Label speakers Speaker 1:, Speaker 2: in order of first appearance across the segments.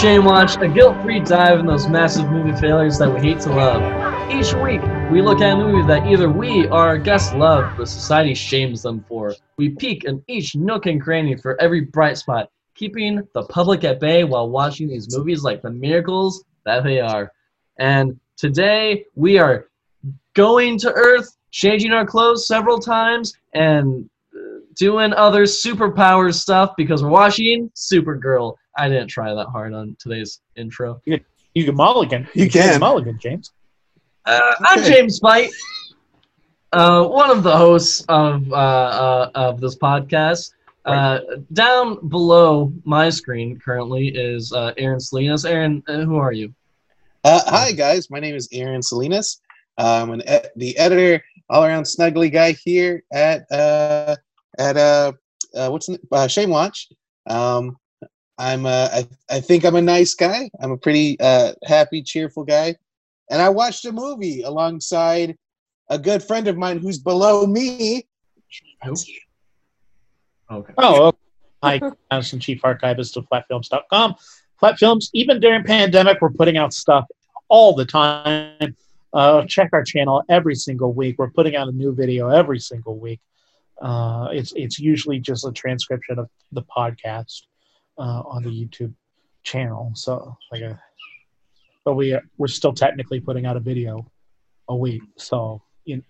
Speaker 1: Shame Watch, a guilt-free dive in those massive movie failures that we hate to love. Each week, we look at a movie that either we or our guests love, but society shames them for. We peek in each nook and cranny for every bright spot, keeping the public at bay while watching these movies like the miracles that they are. And today, we are going to Earth, changing our clothes several times, and doing other superpower stuff because we're watching Supergirl. I didn't try that hard on today's intro.
Speaker 2: You can mulligan.
Speaker 3: You
Speaker 2: can
Speaker 3: can.
Speaker 2: mulligan, James.
Speaker 1: Uh, I'm James Fight, uh, one of the hosts of uh, uh, of this podcast. Uh, down below my screen currently is uh, Aaron Salinas. Aaron, uh, who are you?
Speaker 3: Uh, hi guys, my name is Aaron Salinas. I'm an ed- the editor, all around snuggly guy here at uh, at uh, uh, what's the, uh, Shame Watch. Um, I'm uh, I, I think I'm a nice guy. I'm a pretty uh, happy, cheerful guy, and I watched a movie alongside a good friend of mine who's below me.
Speaker 1: Who? Okay.
Speaker 2: Oh, okay. hi. I'm some chief archivist of flatfilms.com. Flat Films, even during pandemic, we're putting out stuff all the time. Uh, check our channel every single week. We're putting out a new video every single week. Uh, it's it's usually just a transcription of the podcast uh, on the YouTube channel. So like a, but we are, we're still technically putting out a video a week. So you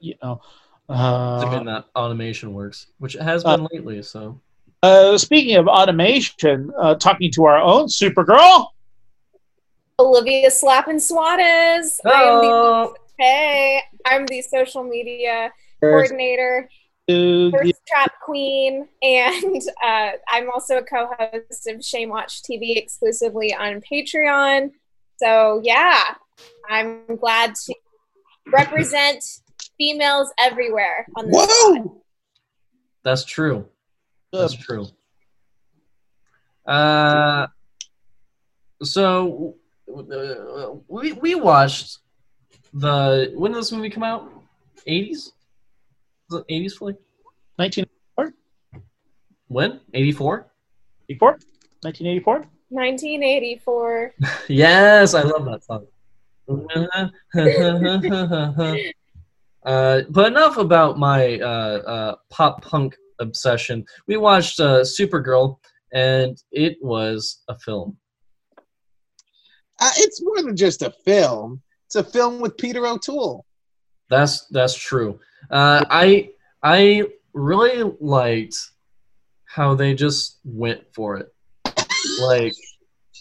Speaker 2: you know. Uh,
Speaker 1: Assuming that automation works, which it has been lately. So
Speaker 2: Uh, speaking of automation, uh, talking to our own Supergirl.
Speaker 4: Olivia Slappin Suarez. I am the, hey, I'm the social media coordinator, First. Trap Queen, and uh, I'm also a co-host of Shame Watch TV exclusively on Patreon. So yeah, I'm glad to represent females everywhere on this.
Speaker 3: Whoa,
Speaker 1: that's true. That's true. Uh, so uh, we we watched the when did this movie come out? 80s? the 80s flick?
Speaker 2: 1984.
Speaker 1: When? 84? 84?
Speaker 2: 1984?
Speaker 4: 1984.
Speaker 1: yes, I love that song. uh, but enough about my uh, uh, pop punk obsession. We watched uh, Supergirl, and it was a film.
Speaker 3: Uh, it's more than just a film. It's a film with Peter O'Toole.
Speaker 1: That's that's true. Uh, I I really liked how they just went for it. Like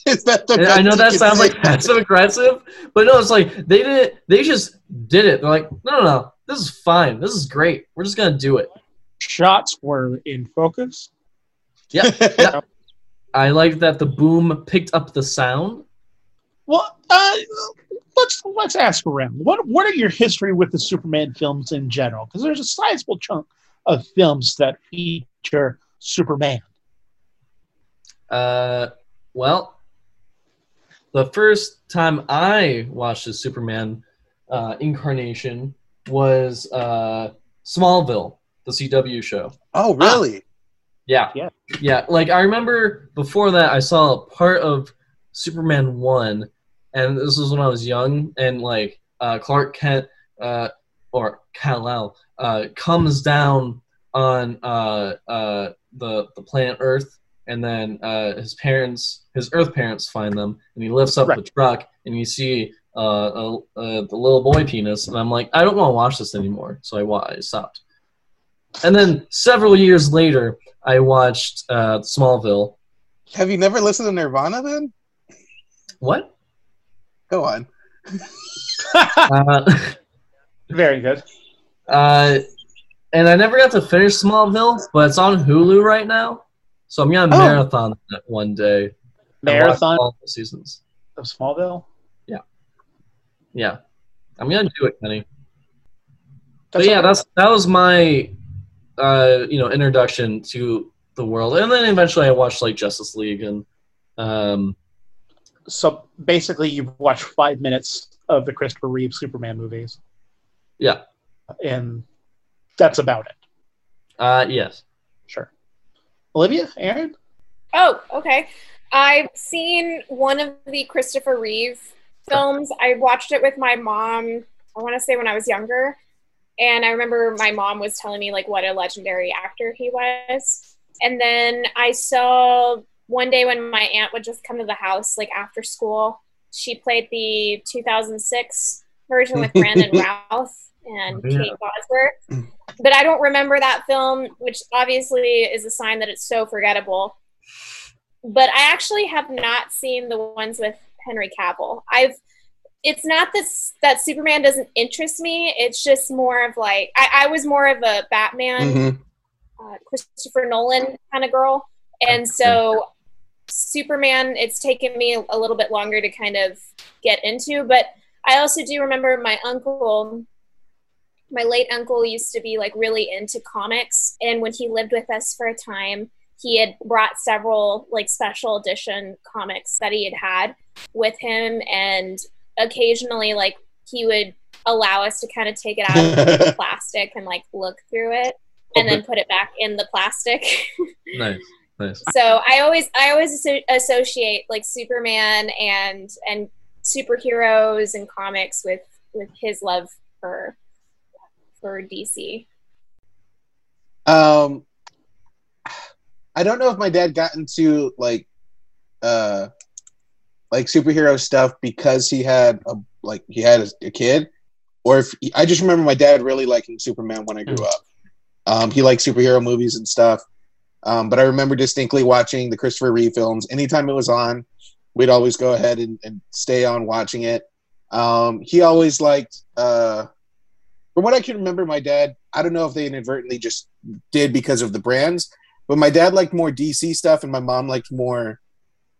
Speaker 3: Is that the
Speaker 1: I know that sounds like passive aggressive, but no, it's like they did it. They just did it. They're like, no, no, no, this is fine. This is great. We're just gonna do it.
Speaker 2: Shots were in focus.
Speaker 1: Yeah, yeah. I like that the boom picked up the sound.
Speaker 2: Well, uh, let's let's ask around. What what are your history with the Superman films in general? Because there's a sizable chunk of films that feature Superman.
Speaker 1: Uh, well, the first time I watched the Superman uh, incarnation was uh, Smallville, the CW show.
Speaker 3: oh, really?
Speaker 1: Yeah.
Speaker 2: Yeah.
Speaker 1: Yeah. Like I remember before that I saw part of Superman one and this was when I was young and like uh, Clark Kent uh, or Kal-El uh, comes down on uh, uh, the the planet Earth and then uh, his parents his Earth parents find them and he lifts up the truck and you see uh, the little boy penis and I'm like I don't want to watch this anymore so I, I stopped. And then several years later, I watched uh, Smallville.
Speaker 3: Have you never listened to Nirvana then?
Speaker 1: What?
Speaker 3: Go on.
Speaker 1: Uh,
Speaker 2: Very good.
Speaker 1: uh, and I never got to finish Smallville, but it's on Hulu right now. So I'm gonna
Speaker 3: Oh.
Speaker 1: marathon that one day. and
Speaker 2: Marathon
Speaker 1: all the seasons.
Speaker 2: of Smallville.
Speaker 1: Yeah, yeah, I'm gonna do it, Kenny. But yeah,
Speaker 2: okay.
Speaker 1: that's that was my uh, you know introduction to the world, and then eventually I watched like Justice League and um,
Speaker 2: so basically you've watched five minutes of the Christopher Reeve Superman movies,
Speaker 1: yeah,
Speaker 2: and that's about it.
Speaker 1: uh, yes.
Speaker 2: Sure. Olivia, Aaron,
Speaker 4: Oh, okay. I've seen one of the Christopher Reeve films. I watched it with my mom. I want to say when I was younger, and I remember my mom was telling me like what a legendary actor he was. And then I saw one day when my aunt would just come to the house like after school. She played the 2006 version with Brandon Routh and
Speaker 1: Oh, yeah.
Speaker 4: Kate Bosworth. But I don't remember that film, which obviously is a sign that it's so forgettable. But I actually have not seen the ones with Henry Cavill. I've it's not this that Superman doesn't interest me. It's just more of like I, I was more of a Batman,
Speaker 3: Mhm.
Speaker 4: uh, Christopher Nolan kind of girl, and so Superman. It's taken me a little bit longer to kind of get into, but I also do remember my uncle. My late uncle used to be like really into comics, and when he lived with us for a time, he had brought several like special edition comics that he had had with him, and occasionally like he would allow us to kind of take it out of the plastic and like look through it and then put it back in the plastic.
Speaker 1: Nice, nice.
Speaker 4: so I always I always associate like Superman and and superheroes and comics with with his love for for DC.
Speaker 3: Um, I don't know if my dad got into like, uh, like superhero stuff because he had a like he had a, a kid, or if I just remember my dad really liking Superman when I grew
Speaker 2: Hmm.
Speaker 3: up. Um, he liked superhero movies and stuff. Um, but I remember distinctly watching the Christopher Reeve films. Anytime it was on, we'd always go ahead and, and stay on watching it. Um, he always liked, uh, from what I can remember, my dad, I don't know if they inadvertently just did because of the brands, but my dad liked more DC stuff and my mom liked more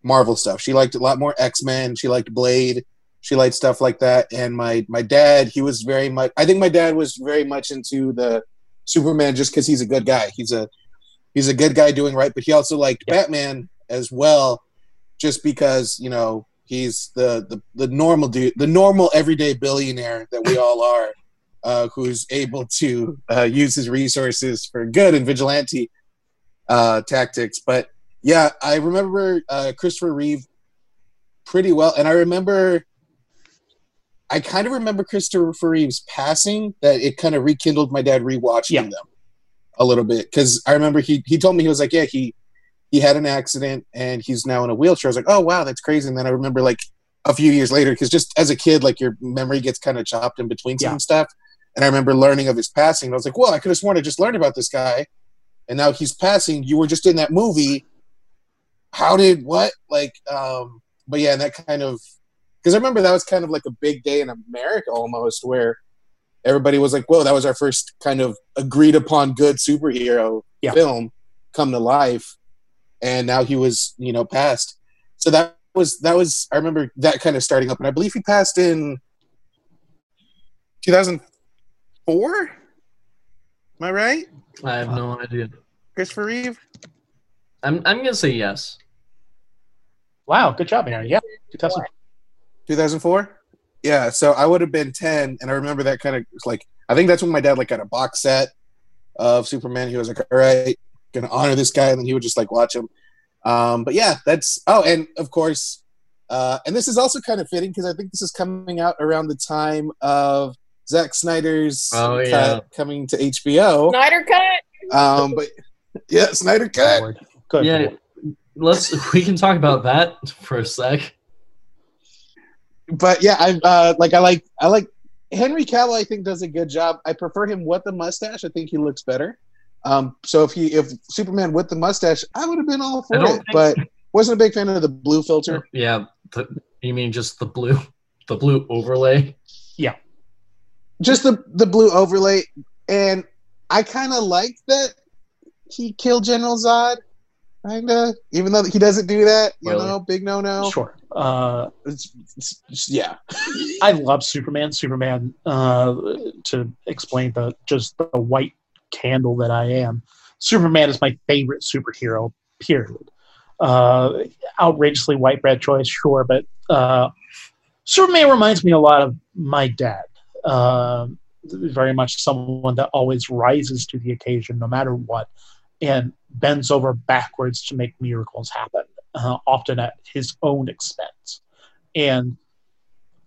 Speaker 3: Marvel stuff. She liked a lot more X Men. She liked Blade. She liked stuff like that. And my my dad, he was very much. I think my dad was very much into the Superman just because he's a good guy. He's a he's a good guy doing right, but he also liked
Speaker 2: Yeah.
Speaker 3: Batman as well, just because you know he's the the the normal dude, the normal everyday billionaire that we all are, uh, who's able to uh, use his resources for good and vigilante uh, tactics. But yeah, I remember uh, Christopher Reeve pretty well, and I remember. I kind of remember Christopher Reeve's passing that it kind of rekindled my dad rewatching
Speaker 2: Yeah.
Speaker 3: them a little bit because I remember he he told me he was like yeah he he had an accident and he's now in a wheelchair. I was like oh wow that's crazy. And then I remember like a few years later because just as a kid like your memory gets kind of chopped in between some
Speaker 2: Yeah.
Speaker 3: stuff. And I remember learning of his passing. I was like, well, I could have sworn I just learned about this guy, and now he's passing. You were just in that movie. How did what like? um But yeah, and that kind of because I remember that was kind of like a big day in America almost, where everybody was like, "Whoa, that was our first kind of agreed upon good superhero
Speaker 2: Yeah.
Speaker 3: film come to life," and now he was, you know, passed. So that was that was I remember that kind of starting up, and I believe he passed in 2004. Am I right,
Speaker 1: I have no idea.
Speaker 3: Christopher Reeve?
Speaker 1: I'm I'm gonna say yes.
Speaker 2: Wow, good job, Aaron. Yeah, 2000.
Speaker 3: 2004 yeah so i would have been 10 and i remember that kind of like i think that's when my dad like got a box set of superman he was like all right gonna honor this guy and then he would just like watch him um but yeah that's oh and of course uh and this is also kind of fitting because i think this is coming out around the time of Zack Snyder's
Speaker 1: Oh,
Speaker 3: cut
Speaker 1: yeah.
Speaker 3: coming to HBO.
Speaker 4: Snyder cut.
Speaker 3: Um, but yeah, Snyder cut.
Speaker 2: Good.
Speaker 1: Yeah.
Speaker 2: Lord.
Speaker 1: Let's we can talk about that for a sec.
Speaker 3: But yeah, I uh, like I like I like Henry Cavill. I think does a good job. I prefer him with the mustache. I think he looks better. Um, so if he if Superman with the mustache, I would have been all for it.
Speaker 1: think-
Speaker 3: But wasn't a big fan of the blue filter.
Speaker 1: Yeah, the, you mean just the blue, the blue overlay?
Speaker 3: Yeah, just the the blue overlay, and I kind of like that he killed General Zod. Kinda, even though he doesn't do that, you
Speaker 1: Really?
Speaker 3: know, big no no.
Speaker 2: Sure. Uh,
Speaker 3: It's, it's, it's- yeah,
Speaker 2: I love Superman. Superman. Uh, to explain the just the white candle that I am. Superman is my favorite superhero. Period. Uh, outrageously white bread choice, sure, but uh, Superman reminds me a lot of my dad. Uh, very much someone that always rises to the occasion, no matter what, and bends over backwards to make miracles happen. Uh, often at his own expense. And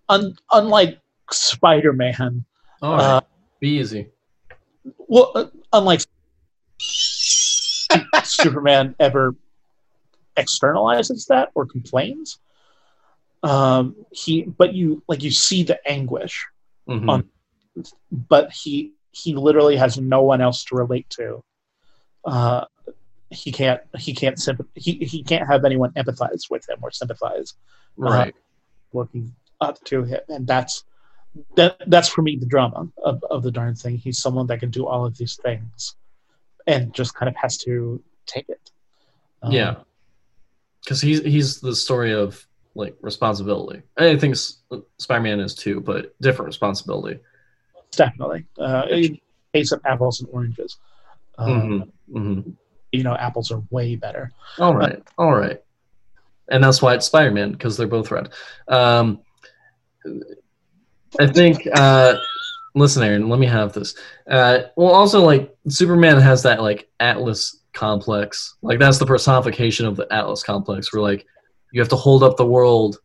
Speaker 2: un- unlike Spider Man,
Speaker 1: right.
Speaker 2: uh,
Speaker 1: Be easy.
Speaker 2: well, uh, unlike Superman ever externalizes that or complains, um, he but you like you see the anguish,
Speaker 1: Mhm.
Speaker 2: on- but he he literally has no one else to relate to. Uh, he can't he can't sympath- he, he can't have anyone empathize with him or sympathize
Speaker 1: right.
Speaker 2: looking up to him and that's that that's for me the drama of, of the darn thing he's someone that can do all of these things and just kind of has to take it Um,
Speaker 1: yeah. Because he's he's the story of like responsibility. I think S- Spider-Man is too, but different responsibility.
Speaker 2: definitely uh in case of apples and oranges um,
Speaker 1: hmm hmm
Speaker 2: you know apples are way better
Speaker 1: All right, all right, and that's why it's Spider-Man because they're both red. Um, I think. Uh, listen, Aaron, let me have this. Uh, well, also like Superman has that like Atlas complex. Like that's the personification of the Atlas complex. Where like you have to hold up the world,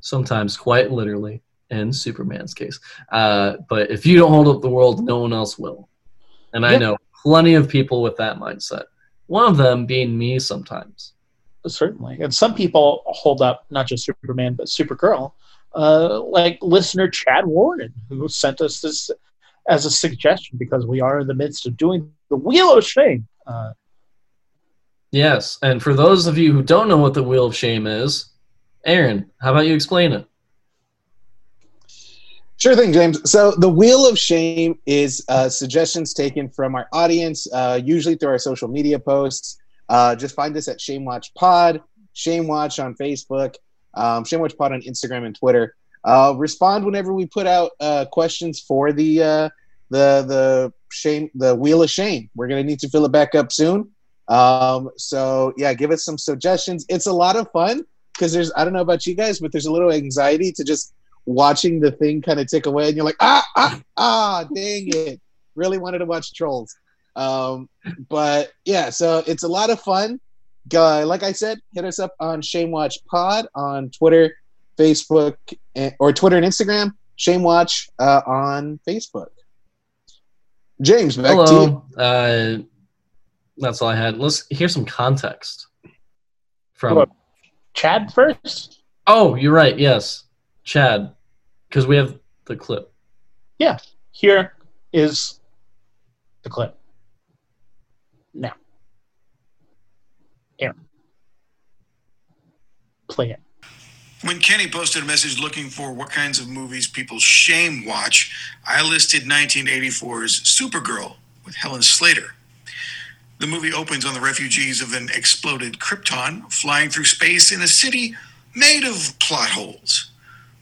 Speaker 1: sometimes quite literally. In Superman's case, uh, but if you don't hold up the world, no one else will. And I
Speaker 2: Yeah.
Speaker 1: know plenty of people with that mindset. One of them being me sometimes.
Speaker 2: certainly and some people hold up not just superman but supergirl uh, like listener chad warren who sent us this as a suggestion because we are in the midst of doing the wheel of shame uh,
Speaker 1: Yes, and for those of you who don't know what the Wheel of Shame is, Aaron, how about you explain it?
Speaker 3: Sure thing, James. So the Wheel of Shame is uh, suggestions taken from our audience, uh, usually through our social media posts. Uh, just find us at Shame Watch Pod, Shame Watch on Facebook, um, Shame Watch Pod on Instagram and Twitter. Uh, respond whenever we put out uh, questions for the uh, the the shame the Wheel of Shame. We're gonna need to fill it back up soon. Um, so yeah, give us some suggestions. It's a lot of fun because there's I don't know about you guys, but there's a little anxiety to just watching the thing kind of tick away and you're like ah ah ah dang it really wanted to watch trolls um but yeah so it's a lot of fun uh, like i said hit us up on shame watch pod on twitter facebook and, or twitter and instagram shame watch uh, on facebook james back to you
Speaker 1: Hello. Uh, that's all I had. Let's hear some context from.
Speaker 2: Chad first
Speaker 1: Oh, you're right. Yes, Chad, because we have the clip.
Speaker 2: Yeah, here is the clip now aaron play it
Speaker 5: When Kenny posted a message looking for what kinds of movies people shame watch, I listed 1984's Supergirl with Helen Slater. The movie opens on the refugees of an exploded Krypton flying through space in a city made of plot holes.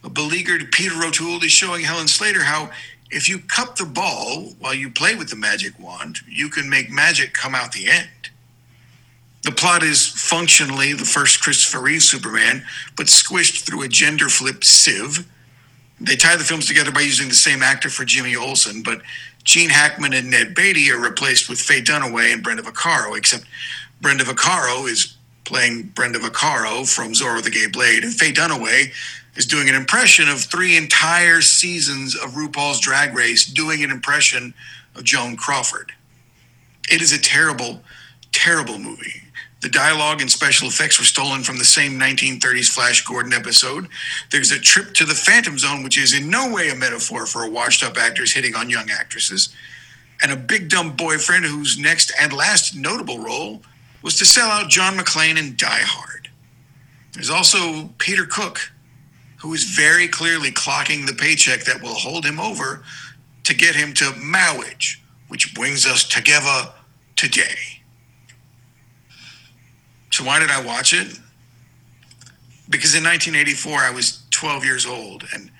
Speaker 5: A beleaguered Peter O'Toole is showing Helen Slater how if you cup the ball while you play with the magic wand, you can make magic come out the end. The plot is functionally the first Christopher Reeve Superman, but squished through a gender flipped sieve. They tie the films together by using the same actor for Jimmy Olsen, but Gene Hackman and Ned Beatty are replaced with Faye Dunaway and Brenda Vaccaro, except Brenda Vaccaro is playing Brenda Vaccaro from Zorro the Gay Blade, and Faye Dunaway is doing an impression of three entire seasons of RuPaul's Drag Race, doing an impression of Joan Crawford. It is a terrible, terrible movie. The dialogue and special effects were stolen from the same 1930s Flash Gordon episode. There's a trip to the Phantom Zone, which is in no way a metaphor for a washed up actors hitting on young actresses. And a big dumb boyfriend whose next and last notable role was to sell out John McClane in Die Hard. There's also Peter Cook, who is very clearly clocking the paycheck that will hold him over to get him to marriage, which brings us together today. So why did I watch it? Because in 1984 I was 12 years old and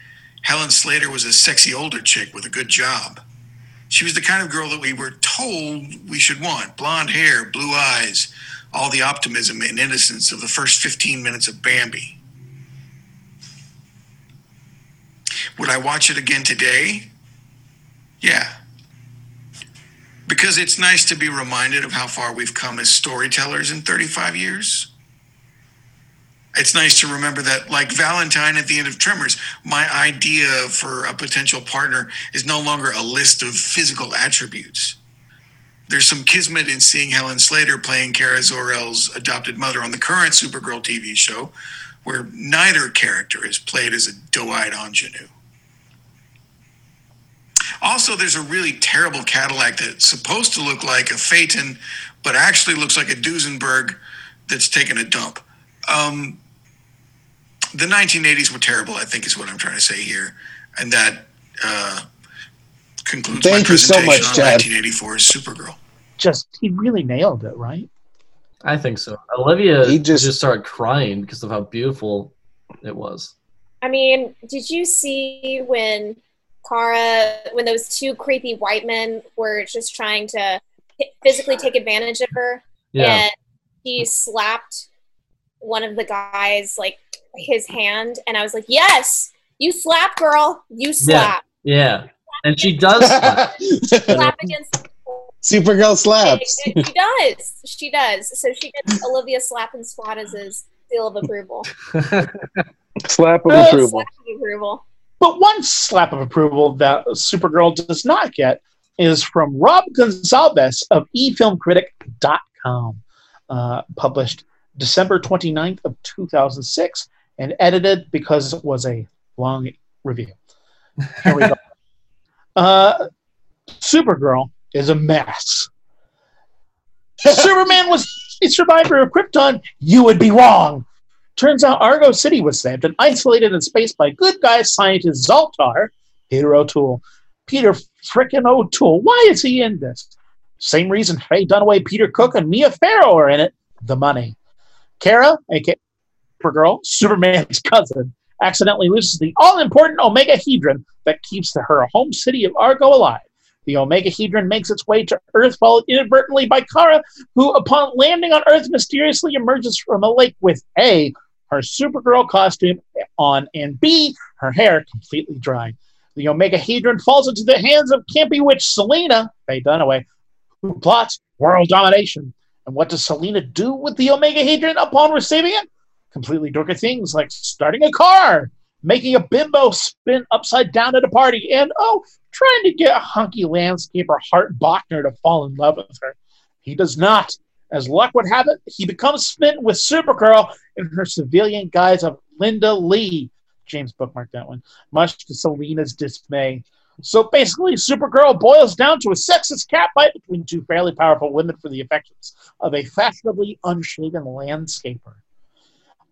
Speaker 5: Helen Slater was a sexy older chick with a good job. She was the kind of girl that we were told we should want. Blonde hair, blue eyes, all the optimism and innocence of the first 15 minutes of Bambi. Would I watch it again today? Yeah. Because it's nice to be reminded of how far we've come as storytellers in 35 years. it's nice to remember that, like Valentine at the end of Tremors, my idea for a potential partner is no longer a list of physical attributes. There's some kismet in seeing Helen Slater playing Kara Zor-El's adopted mother on the current Supergirl TV show, where neither character is played as a doe-eyed ingenue. Also, there's a really terrible Cadillac that's supposed to look like a Phaeton, but actually looks like a Duesenberg that's taken a dump. Um, the 1980s were terrible, I think, is what I'm trying to say here, and that uh, concludes my
Speaker 3: Thank you so
Speaker 5: presentation
Speaker 3: much,
Speaker 5: on
Speaker 3: Chad.
Speaker 5: 1984's Supergirl.
Speaker 2: Just he really nailed it, right?
Speaker 1: I think so. Olivia
Speaker 3: He
Speaker 1: just,
Speaker 3: just-
Speaker 1: started crying because of how beautiful it was.
Speaker 4: I mean, did you see when Kara, when those two creepy white men were just trying to physically take advantage of her,
Speaker 1: Yeah.
Speaker 4: and he slapped one of the guys like his hand, and I was like, "Yes, you slap, girl, you slap,
Speaker 1: Yeah. And she does. slap.
Speaker 4: slap against."
Speaker 3: Supergirl slaps.
Speaker 4: she does. She does. So she gets Olivia slap and swat as his seal of approval.
Speaker 6: Slap of
Speaker 2: Uh,
Speaker 6: approval.
Speaker 4: Slap of approval.
Speaker 2: But one slap of approval that Supergirl does not get is from Rob Gonzalez of eFilmCritic.com, uh, published December 29th of 2006 and edited because it was a long review. Here we go. Uh, Supergirl is a mess. Superman was a survivor of Krypton, you would be wrong. Turns out Argo City was saved and isolated in space by good guy scientist Zoltar, Peter O'Toole. Peter frickin' O'Toole. Why is he in this? Same reason Faye Dunaway, Peter Cook, and Mia Farrow are in it. The money. Kara, aka Supergirl, Superman's cousin, accidentally loses the all-important Omegahedron that keeps her home city of Argo alive. The Omegahedron makes its way to Earth, followed inadvertently by Kara, who, upon landing on Earth, mysteriously emerges from a lake with A, her Supergirl costume on, and B, her hair completely dry. The Omegahedron falls into the hands of campy witch Selena, Faye Dunaway, who plots world domination. And what does Selena do with the Omegahedron upon receiving it? Completely dorky things like starting a car, making a bimbo spin upside down at a party, and oh, trying to get a hunky landscaper Hart Bochner to fall in love with her. He does not. As luck would have it, he becomes smitten with Supergirl in her civilian guise of Linda Lee. James bookmarked that one, much to Selena's dismay. So basically, Supergirl boils down to a sexist catfight between two fairly powerful women for the affections of a fashionably unshaven landscaper.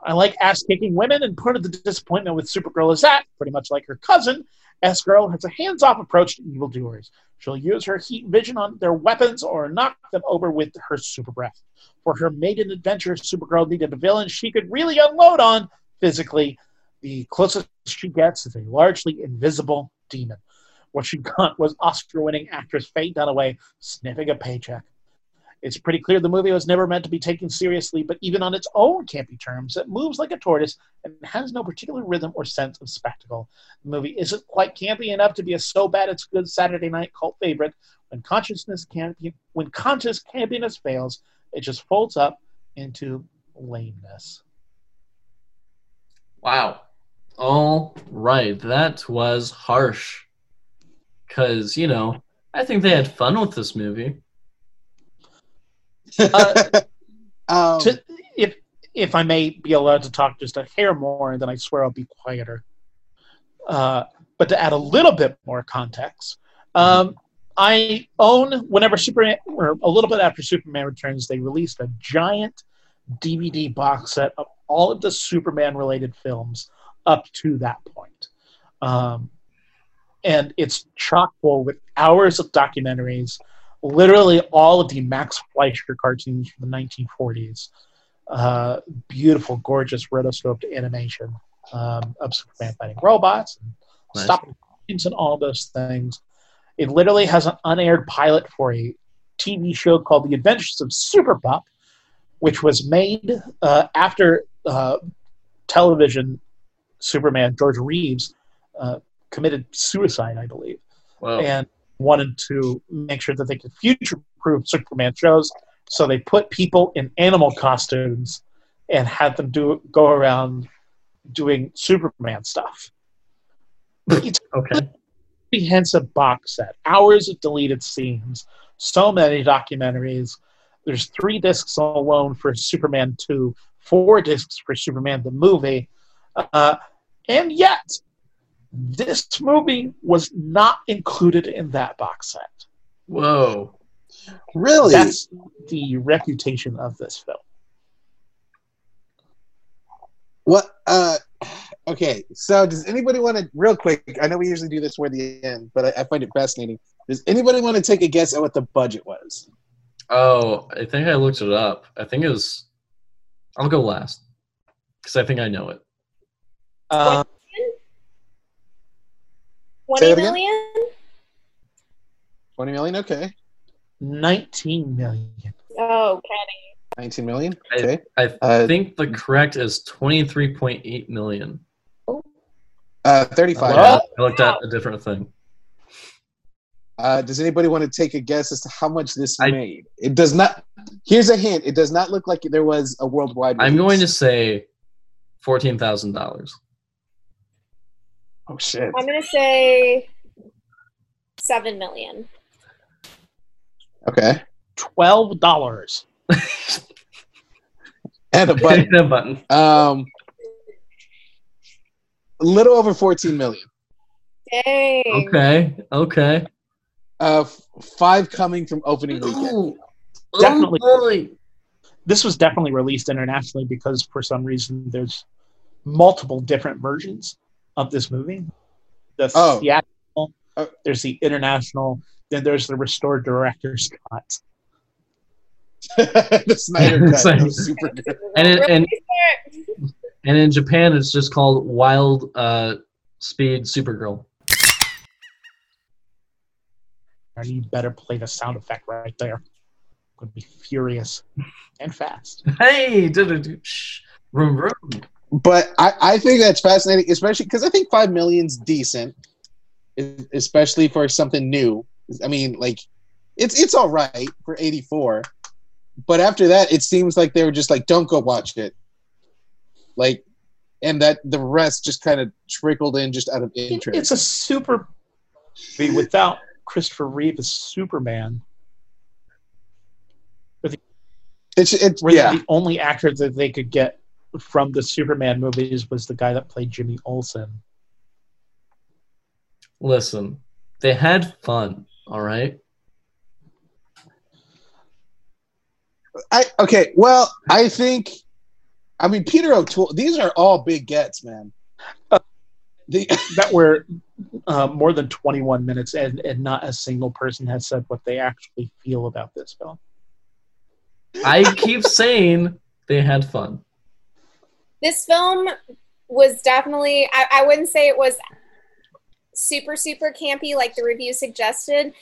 Speaker 2: I like ass kicking women, and part of the disappointment with Supergirl is that, pretty much like her cousin, S Girl has a hands off approach to evildoers. She'll use her heat vision on their weapons or knock them over with her super breath. For her maiden adventure, Supergirl needed a villain she could really unload on physically. The closest she gets is a largely invisible demon. What she got was Oscar winning actress Faye Dunaway sniffing a paycheck. It's pretty clear the movie was never meant to be taken seriously, but even on its own campy terms, it moves like a tortoise and has no particular rhythm or sense of spectacle. The movie isn't quite campy enough to be a so bad it's good Saturday night cult favorite. When consciousness campy, when conscious campiness fails, it just folds up into lameness.
Speaker 1: Wow. All right. That was harsh. Because, you know, I think they had fun with this movie. Uh,
Speaker 3: um,
Speaker 2: To, if if I may be allowed to talk just a hair more, and then I swear I'll be quieter. Uh, but to add a little bit more context, um, I own whenever Superman or a little bit after Superman Returns, they released a giant DVD box set of all of the Superman related films up to that point. Um, and it's chock full with hours of documentaries, literally all of the Max Fleischer cartoons from the 1940s. Uh, beautiful, gorgeous rotoscoped animation um, of Superman fighting robots and
Speaker 1: Nice.
Speaker 2: stopping and all those things. It literally has an unaired pilot for a TV show called The Adventures of Super Pup, which was made uh, after uh, television Superman George Reeves uh, committed suicide, I believe
Speaker 1: well,
Speaker 2: and wanted to make sure that they could future proof Superman shows. So they put people in animal costumes and had them do go around doing Superman stuff. It's
Speaker 1: Okay.
Speaker 2: comprehensive box set, hours of deleted scenes, so many documentaries. There's three discs alone for Superman 2, four discs for Superman the movie. Uh, and yet, this movie was not included in that box set.
Speaker 1: Whoa.
Speaker 3: Really?
Speaker 2: That's the reputation of this film.
Speaker 3: What? Uh, okay. So, does anybody want to, real quick? I know we usually do this toward the end, but I, I find it fascinating. Does anybody want to take a guess at what the budget was?
Speaker 1: Oh, I think I looked it up. I think it was. I'll go last because I think I know it.
Speaker 2: Uh,
Speaker 3: Say
Speaker 4: Twenty
Speaker 3: that again?
Speaker 4: million?
Speaker 3: Twenty million. Okay.
Speaker 2: 19 million.
Speaker 4: Oh, Kenny.
Speaker 3: Nineteen million.
Speaker 1: I-
Speaker 3: Okay.
Speaker 1: I
Speaker 3: Uh,
Speaker 1: think the correct is twenty three point eight million.
Speaker 3: Uh, thirty-five.
Speaker 2: What?
Speaker 1: I looked at a different thing.
Speaker 3: Uh, does anybody want to take a guess as to how much this
Speaker 1: I-
Speaker 3: made? It does not. Here's a hint. It does not look like there was a worldwide.
Speaker 1: I'm going to say fourteen thousand dollars.
Speaker 3: Oh shit!
Speaker 4: I'm gonna say seven million.
Speaker 3: Okay.
Speaker 2: $12.
Speaker 3: And a button.
Speaker 1: Hit a button.
Speaker 3: Um, a little over fourteen million.
Speaker 4: Dang.
Speaker 1: Okay. Okay.
Speaker 3: Uh, f- five coming from opening weekend.
Speaker 1: Ooh.
Speaker 2: Definitely.
Speaker 1: Oh, boy.
Speaker 2: This was definitely released internationally because for some reason there's multiple different versions of this movie. The
Speaker 3: Oh.
Speaker 2: theatrical,
Speaker 3: Oh.
Speaker 2: there's the international, then there's the restored director's cut.
Speaker 3: the Snyder cut
Speaker 1: Snyder.
Speaker 3: of Supergirl.
Speaker 1: And it- and- And in Japan, it's just called Wild uh, Speed Supergirl.
Speaker 2: And you better play the sound effect right there. Would be furious and fast.
Speaker 1: Hey, room, room.
Speaker 3: But I, I think that's fascinating, especially because I think five million's decent, especially for something new. I mean, like, it's it's all right for '84, but after that, it seems like they were just like, "Don't go watch it," like, and that the rest just kind of trickled in just out of interest.
Speaker 2: It's a super without Christopher Reeve as Superman.
Speaker 3: It's it's yeah.
Speaker 2: the only actor that they could get from the Superman movies was the guy that played Jimmy Olsen.
Speaker 1: Listen, they had fun. All right.
Speaker 3: I okay. Well, I think. I mean, Peter O'Toole. These are all big gets, man. The,
Speaker 2: that were uh, more than 21 minutes and, and not a single person has said what they actually feel about this film.
Speaker 1: I keep saying they had fun.
Speaker 4: This film was definitely I, I wouldn't say it was super super campy like the review suggested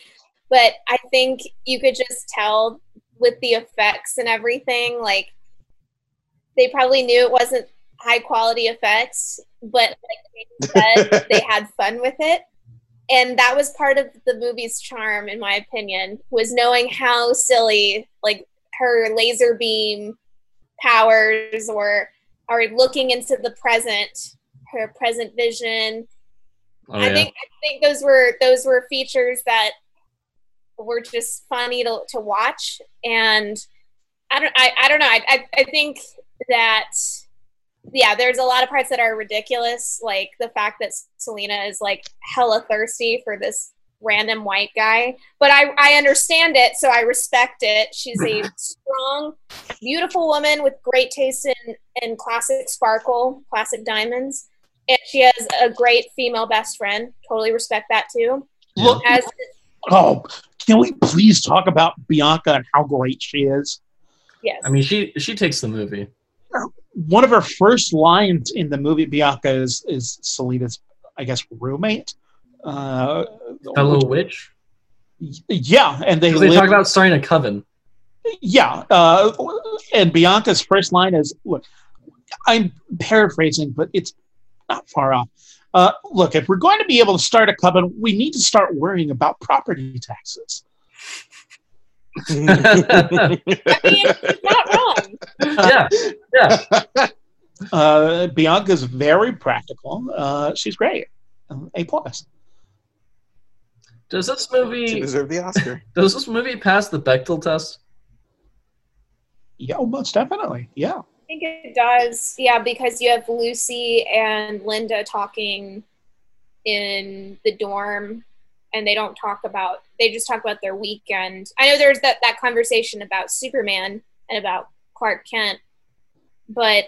Speaker 4: but i think you could just tell with the effects and everything like they probably knew it wasn't high quality effects but like they said they had fun with it. And that was part of the movie's charm in my opinion was knowing how silly like her laser beam powers or or looking into the present her present vision.
Speaker 1: Oh,
Speaker 4: i
Speaker 1: yeah.
Speaker 4: think i think those were those were features that were just funny to, to watch. And i don't i, I don't know. I, I i think that yeah there's a lot of parts that are ridiculous like the fact that selena is like hella thirsty for this random white guy but i i understand it so i respect it she's a strong beautiful woman with great taste in in classic sparkle classic diamonds and she has a great female best friend totally respect that too
Speaker 2: Look,
Speaker 4: as
Speaker 2: oh, can we please talk about Bianca and how great she is?
Speaker 4: yes
Speaker 1: I mean, she she takes the movie.
Speaker 2: One of her first lines in the movie Bianca is is Selena's, I guess, roommate. Uh,
Speaker 1: Fellow witch.
Speaker 2: yeah, and they,
Speaker 1: 'Cause They
Speaker 2: live-
Speaker 1: talk about starting a coven.
Speaker 2: yeah, uh, and Bianca's first line is, "Look, I'm paraphrasing, but it's not far off. Uh, look, if we're going to be able to start a coven, we need to start worrying about property taxes."
Speaker 4: i mean she's not wrong
Speaker 1: yeah, Yeah.
Speaker 2: Uh, Bianca's very practical. Uh, she's great. A plus.
Speaker 1: Does this
Speaker 3: She
Speaker 1: movie
Speaker 3: deserved the Oscar.
Speaker 1: does this movie pass the Bechdel test?
Speaker 2: Yeah, oh, most definitely. Yeah.
Speaker 4: I think it does. Yeah, because you have Lucy and Linda talking in the dorm and they don't talk about they just talk about their weekend. I know there's that that conversation about Superman and about Clark Kent, but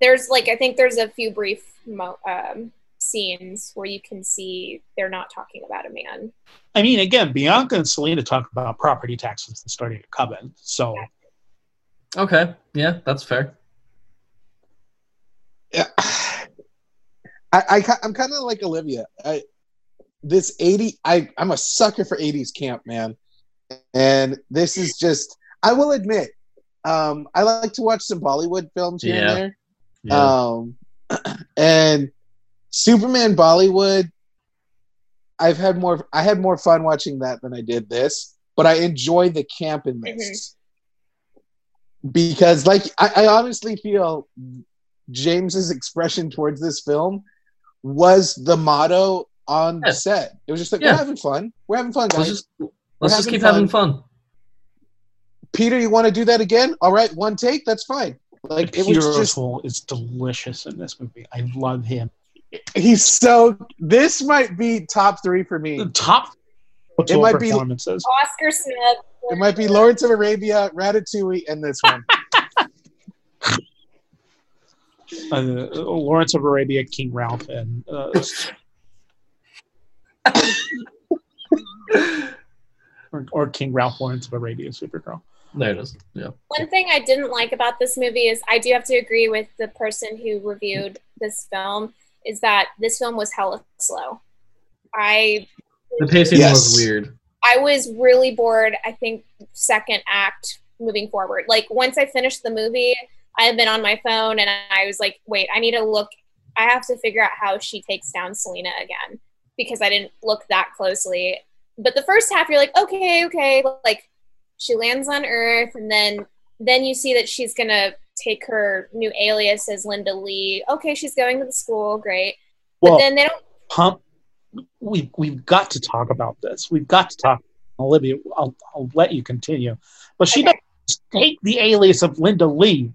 Speaker 4: there's like I think there's a few brief mo- um, scenes where you can see they're not talking about a man.
Speaker 2: I mean, again, Bianca and Selena talk about property taxes and starting a coven. So
Speaker 1: Okay. Yeah, that's fair.
Speaker 3: Yeah. I, I I'm kind of like Olivia. I this 80 I I'm a sucker for 80s camp, man. And this is just I will admit um I like to watch some Bollywood films here
Speaker 1: Yeah.
Speaker 3: and there.
Speaker 1: Yeah.
Speaker 3: Um and Superman Bollywood I've had more I had more fun watching that than I did this, but I enjoy the camp in this. Mm-hmm. Because like I, I honestly feel James's expression towards this film was the motto on
Speaker 1: Yeah.
Speaker 3: set. It was just like
Speaker 1: Yeah.
Speaker 3: we're having fun. We're having fun, guys.
Speaker 1: let's just let's just keep
Speaker 3: fun.
Speaker 1: having fun.
Speaker 3: Peter, you want to do that again? All right, one take. That's fine. Like it was just
Speaker 2: O'Toole is delicious in this movie. I love him.
Speaker 3: He's so. This might be top three for me.
Speaker 2: The top O'Toole
Speaker 3: might be-
Speaker 4: Oscar Smith.
Speaker 3: It might be Lawrence of Arabia, Ratatouille, and this one.
Speaker 2: Uh, Lawrence of Arabia, King Ralph, and uh, or, or King Ralph Lawrence of Arabia, Supergirl.
Speaker 1: There it is. Yeah.
Speaker 4: One thing I didn't like about this movie is I do have to agree with the person who reviewed this film is that this film was hella slow. I
Speaker 1: The pacing
Speaker 3: Yes.
Speaker 1: was weird.
Speaker 4: I was really bored. I think second act moving forward. Like once I finished the movie, I had been on my phone and I was like, wait, I need to look. I have to figure out how she takes down Selena again because I didn't look that closely. But the first half, you're like, okay, okay, like she lands on Earth, and then then you see that she's gonna take her new alias as Linda Lee. Okay, she's going to the school, great. But
Speaker 2: Well,
Speaker 4: then they don't.
Speaker 2: pump. We we've got to talk about this. We've got to talk. Olivia, I'll, I'll let you continue, but she
Speaker 4: Okay.
Speaker 2: doesn't take the alias of Linda Lee.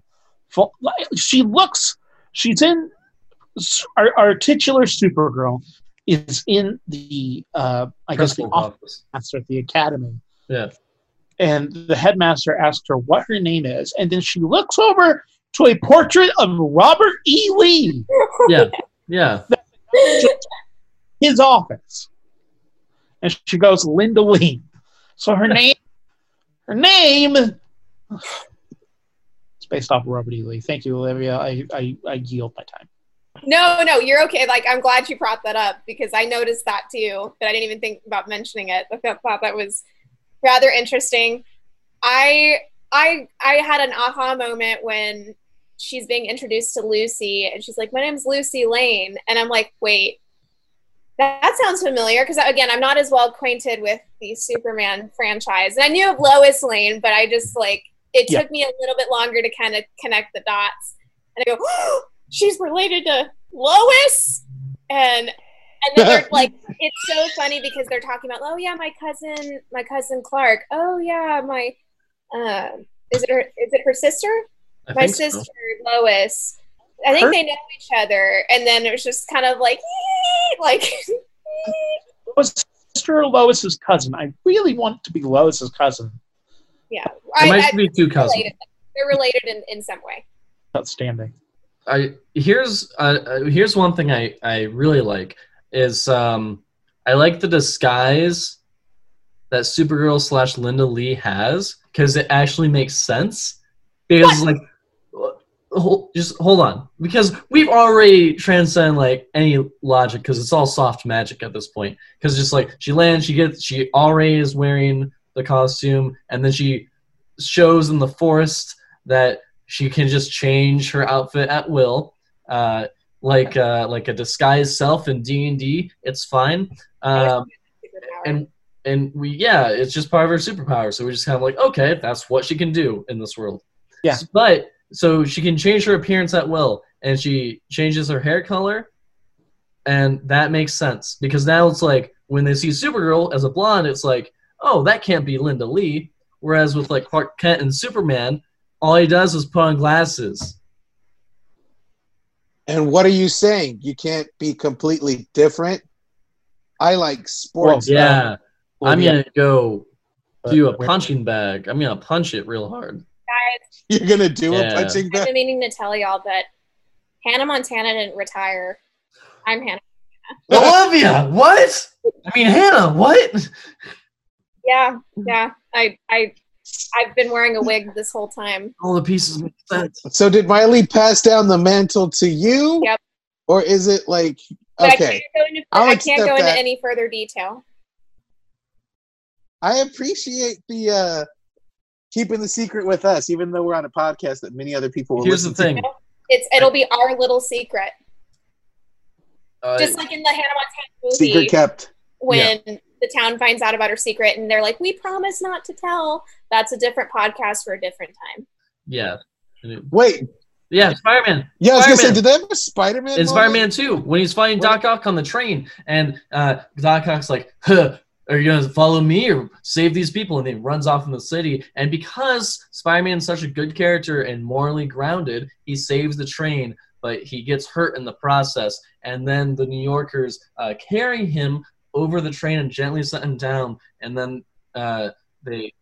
Speaker 2: For- She looks. She's in our, our titular Supergirl is in the uh, I guess the office
Speaker 1: office.
Speaker 2: master at the academy.
Speaker 1: Yeah.
Speaker 2: And the headmaster asks her what her name is, and then she looks over to a portrait of Robert E. Lee,
Speaker 1: Yeah. Yeah.
Speaker 2: his office, and she goes Linda Lee. So her name, her name, it's based off of Robert E. Lee. Thank you, Olivia. I I, I yield my time.
Speaker 4: No, no, you're okay. Like, I'm glad you brought that up because I noticed that too, but I didn't even think about mentioning it. I thought thought that was rather interesting. I, I, I had an aha moment when she's being introduced to Lucy, and she's like, "My name's Lucy Lane," and I'm like, "Wait, that, that sounds familiar." Because again, I'm not as well acquainted with the Superman franchise, and I knew of Lois Lane, but I just like it
Speaker 2: Yeah.
Speaker 4: took me a little bit longer to kind of connect the dots. And I go, oh, she's related to Lois, and and then they're like, it's so funny because they're talking about, oh yeah, my cousin, my cousin Clark. Oh yeah, my, uh, is it her? Is it her sister?
Speaker 1: I
Speaker 4: my
Speaker 1: think so.
Speaker 4: sister Lois. I think
Speaker 2: Her-
Speaker 4: they know each other, and then it was just kind of like, like,
Speaker 2: Was Sister Lois's cousin? I really want to be Lois's cousin.
Speaker 4: yeah.
Speaker 1: It
Speaker 4: I,
Speaker 1: might
Speaker 4: I,
Speaker 1: be two cousins.
Speaker 4: related. They're related in, in some way.
Speaker 2: Outstanding.
Speaker 1: I here's uh, uh, here's one thing I I really like is um I like the disguise that Supergirl slash Linda Lee has because it actually makes sense. Because like hold, just hold on. Because we've already transcended like any logic because it's all soft magic at this point. Because just like she lands she gets she already is wearing the costume and then she shows in the forest that she can just change her outfit at will. Uh, like uh, like a disguised self in D&D it's fine um, and and we yeah it's just part of her superpower so we're just kind of like okay that's what she can do in this world
Speaker 2: Yeah.
Speaker 1: but so she can change her appearance at will, and she changes her hair color, and that makes sense because now it's like when they see Supergirl as a blonde, it's like, oh, that can't be Linda Lee. Whereas with like Clark Kent and Superman, all he does is put on glasses.
Speaker 3: And what are you saying? You can't be completely different. I like sports.
Speaker 1: Well, yeah,
Speaker 2: Well,
Speaker 1: I'm
Speaker 2: yeah,
Speaker 1: gonna go do a punching bag. I'm gonna punch it real hard.
Speaker 4: Guys,
Speaker 3: You're gonna do
Speaker 1: Yeah.
Speaker 3: a punching bag.
Speaker 4: I've been meaning to tell y'all, but Hannah Montana didn't retire. I'm Hannah.
Speaker 1: Olivia, what? I mean Hannah, what?
Speaker 4: Yeah, yeah. I I I've been wearing a wig this whole time.
Speaker 1: All the pieces make sense.
Speaker 3: So did Miley pass down the mantle to you?
Speaker 4: Yep.
Speaker 3: Or is it like
Speaker 4: But I
Speaker 3: okay?
Speaker 4: can't go into,
Speaker 3: I'll
Speaker 4: can't go into any further detail.
Speaker 3: I appreciate the uh keeping the secret with us, even though we're on a podcast that many other people will
Speaker 1: Here's the
Speaker 3: listen
Speaker 1: thing.
Speaker 4: It's it'll be our little secret,
Speaker 1: Uh,
Speaker 4: just like in the Hannah Montana movie
Speaker 3: Secret kept.
Speaker 4: when the town finds out about her secret and they're like, "We promise not to tell." That's a different podcast for a different time.
Speaker 1: yeah.
Speaker 3: Wait,
Speaker 1: Yeah, Spider-Man.
Speaker 3: yeah, I was gonna say, did they have a Spider-Man?
Speaker 1: In? Spider-Man 2, when he's fighting Doc Ock on the train, and uh, Doc Ock's like, huh, are you gonna follow me or save these people? And he runs off in the city. And because Spider-Man's such a good character and morally grounded, he saves the train, but he gets hurt in the process. And then the New Yorkers uh, carry him over the train and gently set him down. And then uh, they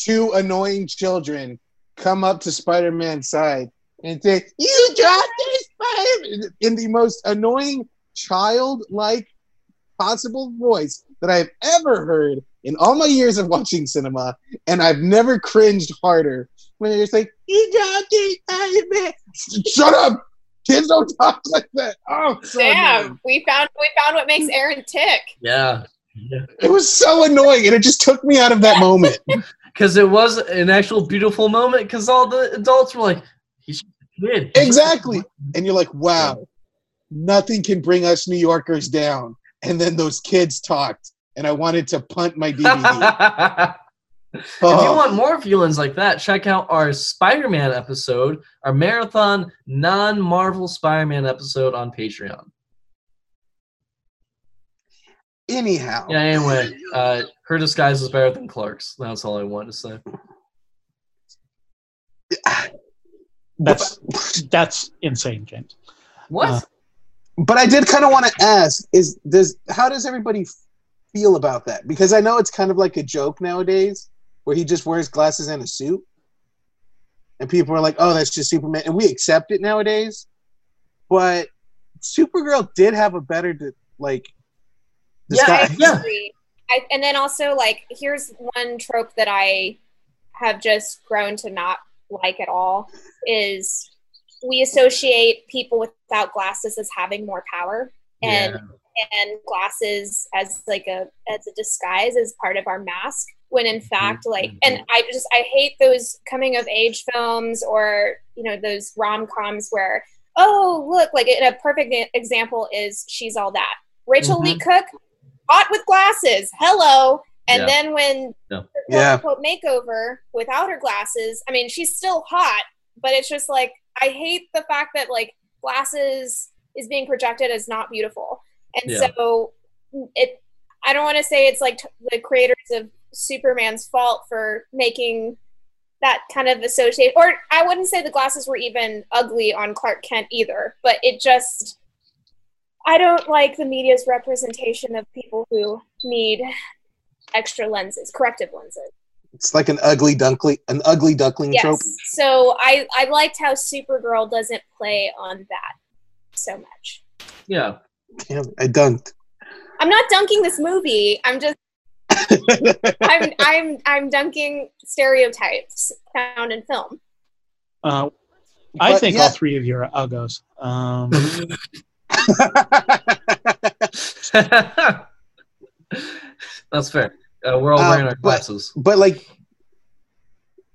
Speaker 3: Two annoying children come up to Spider-Man's side and say, "You got this, Spider-Man!" in the most annoying child-like possible voice that I've ever heard in all my years of watching cinema, and I've never cringed harder when they're just like, "You got this, Spider-Man!" Shut up! Kids don't talk like that. Oh, so
Speaker 4: Damn,
Speaker 3: annoying.
Speaker 4: we found we found what makes Aaron tick.
Speaker 1: yeah.
Speaker 3: It was so annoying, and it just took me out of that moment.
Speaker 1: Because it was an actual beautiful moment. Because all the adults were like, "He's a kid." He's just a
Speaker 3: Exactly. and you're like, wow, nothing can bring us New Yorkers down. And then those kids talked, and I wanted to punt my DVD.
Speaker 1: If you
Speaker 3: Oh,
Speaker 1: want more feelings like that, check out our Spider-Man episode, our marathon non-Marvel Spider-Man episode on Patreon.
Speaker 3: anyhow,
Speaker 1: Yeah, anyway, uh, her disguise is better than Clark's. That's all I wanted to say.
Speaker 2: That's that's insane, James.
Speaker 1: What?
Speaker 2: Uh,
Speaker 3: but I did kind of want to ask: Is does how does everybody feel about that? Because I know it's kind of like a joke nowadays, where he just wears glasses and a suit, and people are like, "Oh, that's just Superman," and we accept it nowadays. But Supergirl did have a better, de- like,
Speaker 1: Yeah,
Speaker 3: disguise.
Speaker 1: yeah.
Speaker 4: agree. I, and then also like here's one trope that I have just grown to not like at all is we associate people without glasses as having more power and and glasses as like a as a disguise as part of our mask when in mm-hmm. fact like mm-hmm. and i just i hate those coming of age films or you know those rom-coms where oh look like a perfect example is she's all that rachael leigh mm-hmm. cook hot with glasses hello and
Speaker 1: Yeah.
Speaker 4: then when
Speaker 1: Yeah.
Speaker 3: Yeah.
Speaker 4: quote makeover without her glasses i mean she's still hot but it's just like i hate the fact that like glasses is being projected as not beautiful and
Speaker 1: Yeah.
Speaker 4: so it i don't want to say it's like t- the creators of superman's fault for making that kind of associate or i wouldn't say the glasses were even ugly on clark kent either but it just i don't like the media's representation of people who need extra lenses corrective lenses
Speaker 3: It's like an ugly duckling, an ugly duckling
Speaker 4: yes
Speaker 3: trope.
Speaker 4: so i i liked how supergirl doesn't play on that so much
Speaker 1: Yeah.
Speaker 3: Damn, I dunked.
Speaker 4: i'm not dunking this movie i'm just i'm i'm i'm dunking stereotypes found in film
Speaker 2: Uh, I
Speaker 3: But
Speaker 2: think
Speaker 3: yeah.
Speaker 2: all three of you are uggos. Um,
Speaker 1: That's fair. Uh, we're all
Speaker 3: Uh,
Speaker 1: wearing our
Speaker 3: but-
Speaker 1: glasses.
Speaker 3: but like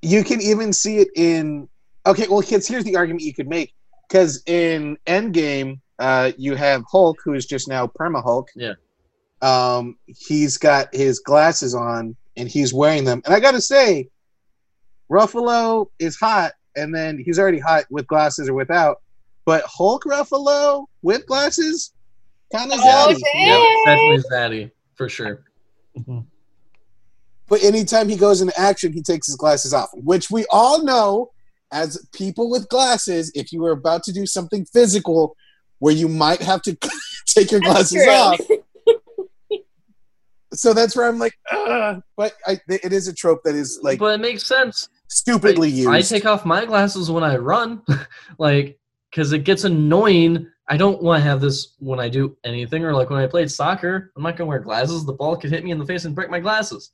Speaker 3: you can even see it in okay well kids here's the argument you could make because in endgame uh you have hulk who is just now perma hulk
Speaker 1: Yeah.
Speaker 3: um he's got his glasses on and he's wearing them and i gotta say ruffalo is hot and then he's already hot with glasses or without. But Hulk Ruffalo with glasses, kind of
Speaker 4: Oh,
Speaker 3: zaddy.
Speaker 4: dang.
Speaker 1: Definitely Zaddy, for sure.
Speaker 2: Mhm.
Speaker 3: But anytime he goes into action, he takes his glasses off, which we all know as people with glasses, if you were about to do something physical where you might have to take your glasses
Speaker 4: true.
Speaker 3: off. So that's where I'm like, Ugh. but I, it is a trope that is like
Speaker 1: but it makes sense.
Speaker 3: stupidly used.
Speaker 1: I take off my glasses when I run, like, because it gets annoying. I don't want to have this when I do anything, or like when I played soccer. I'm not gonna wear glasses. The ball could hit me in the face and break my glasses.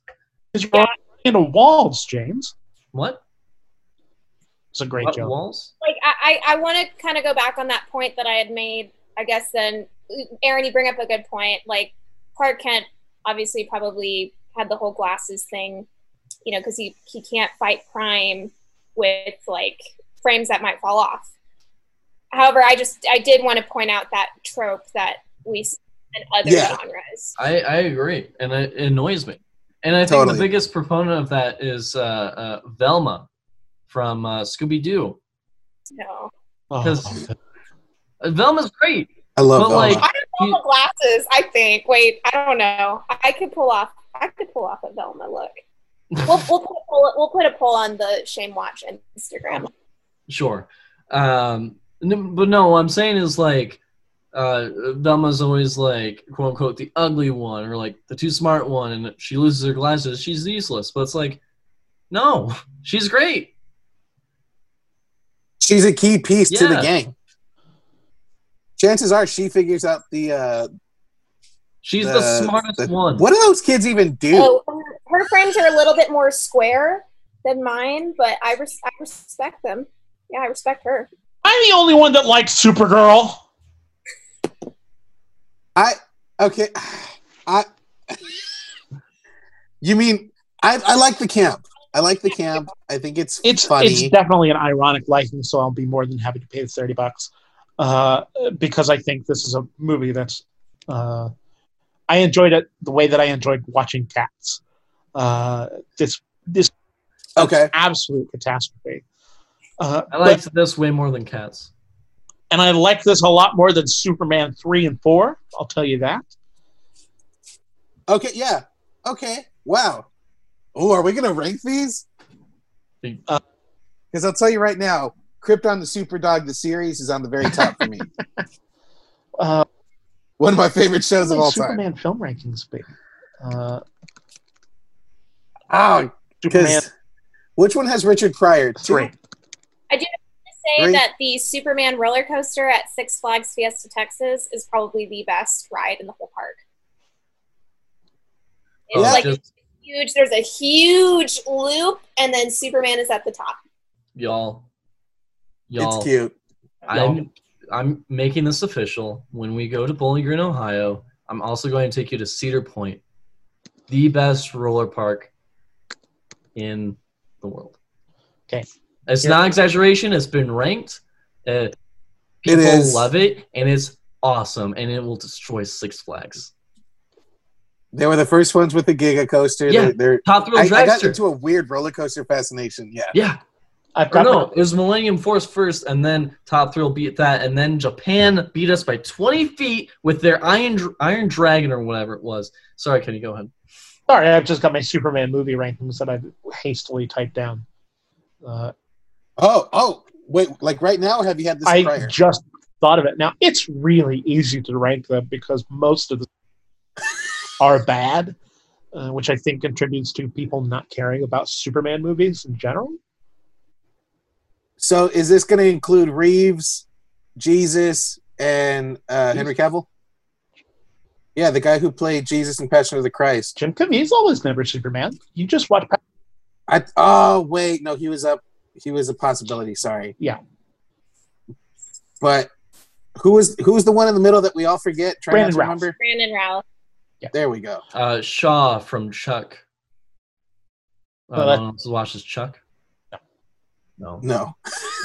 Speaker 2: Because you're running into walls, James.
Speaker 1: What?
Speaker 2: It's a great
Speaker 1: What
Speaker 2: joke.
Speaker 1: walls?
Speaker 4: like I, I, I want to kind of go back on that point that I had made. I guess then, Aaron, you bring up a good point. Like Clark Kent, obviously, probably had the whole glasses thing, you know, because he he can't fight crime with like frames that might fall off. However, I just I did want to point out that trope that we see in other
Speaker 3: Yeah.
Speaker 4: genres.
Speaker 1: I, I agree, and it, it annoys me. And I think
Speaker 3: Totally.
Speaker 1: the biggest proponent of that is uh, uh, Velma from uh, Scooby Doo.
Speaker 4: No,
Speaker 2: Oh,
Speaker 1: 'Cause- Uh, Velma's great.
Speaker 3: I love
Speaker 1: but,
Speaker 3: Velma.
Speaker 1: like-
Speaker 4: I don't know the glasses. I think. Wait, I don't know. I could pull off. I could pull off a Velma look. We'll, we'll, put, a poll, we'll put a poll on the Shame Watch Instagram.
Speaker 1: Sure. Um, n- but no, what I'm saying is like, uh, Velma's always like, quote unquote, the ugly one or like the too smart one, and she loses her glasses, she's useless. But it's like, no, she's great.
Speaker 3: She's a key piece to the
Speaker 1: Yeah.
Speaker 3: gang. Chances are she figures out the uh
Speaker 1: She's the,
Speaker 3: the-
Speaker 1: smartest
Speaker 3: the-
Speaker 1: one.
Speaker 3: What do those kids even do?
Speaker 4: Oh, her, her frames are a little bit more square than mine, but I, res- I respect them. Yeah, I respect her.
Speaker 2: I'm the only one that likes Supergirl.
Speaker 3: I okay. I You mean I I like the camp. I like the camp. I think it's
Speaker 2: It's
Speaker 3: funny.
Speaker 2: it's definitely an ironic liking, so I'll be more than happy to pay the thirty bucks uh, because I think this is a movie that's. Uh, I enjoyed it the way that I enjoyed watching Cats. Uh, this this
Speaker 3: okay.
Speaker 2: absolute catastrophe. Uh,
Speaker 1: I liked this way more than Cats.
Speaker 2: and I like this a lot more than Superman three and four. I'll tell you that.
Speaker 3: Okay, yeah. Okay. Wow. Oh, are we gonna rank these?
Speaker 2: Uh,
Speaker 3: Because I'll tell you right now, Krypto the Super Dog, the series, is on the very top for me.
Speaker 2: Uh,
Speaker 3: One of my favorite shows of all time.
Speaker 2: Superman film rankings, baby. Uh,
Speaker 3: Oh,
Speaker 2: Superman
Speaker 3: because which one has Richard Pryor? Two?
Speaker 2: three.
Speaker 4: Say
Speaker 3: Three.
Speaker 4: that the Superman roller coaster at Six Flags Fiesta Texas is probably the best ride in the whole park. It's
Speaker 1: Oh,
Speaker 4: like
Speaker 1: just-
Speaker 4: huge. There's a huge loop, and then Superman is at the top.
Speaker 1: y'all, y'all.
Speaker 3: It's cute.
Speaker 1: I'm I'm making this official. When we go to Bowling Green, Ohio, I'm also going to take you to Cedar Point, the best roller park in the world.
Speaker 2: Okay.
Speaker 1: It's
Speaker 2: Here-
Speaker 1: not exaggeration. It's been ranked. Uh, people
Speaker 3: is.
Speaker 1: love it, and it's awesome, and it will destroy Six Flags.
Speaker 3: They were the first ones with the Giga Coaster.
Speaker 1: Yeah.
Speaker 3: They're, they're,
Speaker 1: Top Thrill
Speaker 3: I, I got into a weird roller coaster fascination. Yeah.
Speaker 1: yeah,
Speaker 2: I've
Speaker 1: or
Speaker 2: got
Speaker 1: no, it was Millennium Force first, and then Top Thrill beat that, and then Japan beat us by 20 feet with their Iron Iron Dragon or whatever it was. Sorry, Kenny, go ahead.
Speaker 2: Sorry, I've just got my Superman movie rankings that I've hastily typed down. Uh,
Speaker 3: Oh, oh, wait. Like right now, or have you had this
Speaker 2: I
Speaker 3: prior?
Speaker 2: just thought of it. Now it's really easy to rank them because most of them are bad, uh, which I think contributes to people not caring about Superman movies in general.
Speaker 3: So is this going to include Reeves, Jesus, and uh, Henry Cavill? Yeah, the guy who played Jesus in Passion of the Christ.
Speaker 2: Jim Caviezel was never Superman. You just watch.
Speaker 3: I oh wait, no, he was up. He was a possibility. Sorry.
Speaker 2: Yeah.
Speaker 3: But who was who was the one in the middle that we all forget? Try
Speaker 2: Brandon
Speaker 3: to
Speaker 2: Routh.
Speaker 3: remember.
Speaker 4: Brandon Ralph.
Speaker 3: There we go.
Speaker 1: Uh, Shaw from Chuck. Uh,
Speaker 2: Oh, that-
Speaker 1: no one else watches Chuck? No.
Speaker 3: No.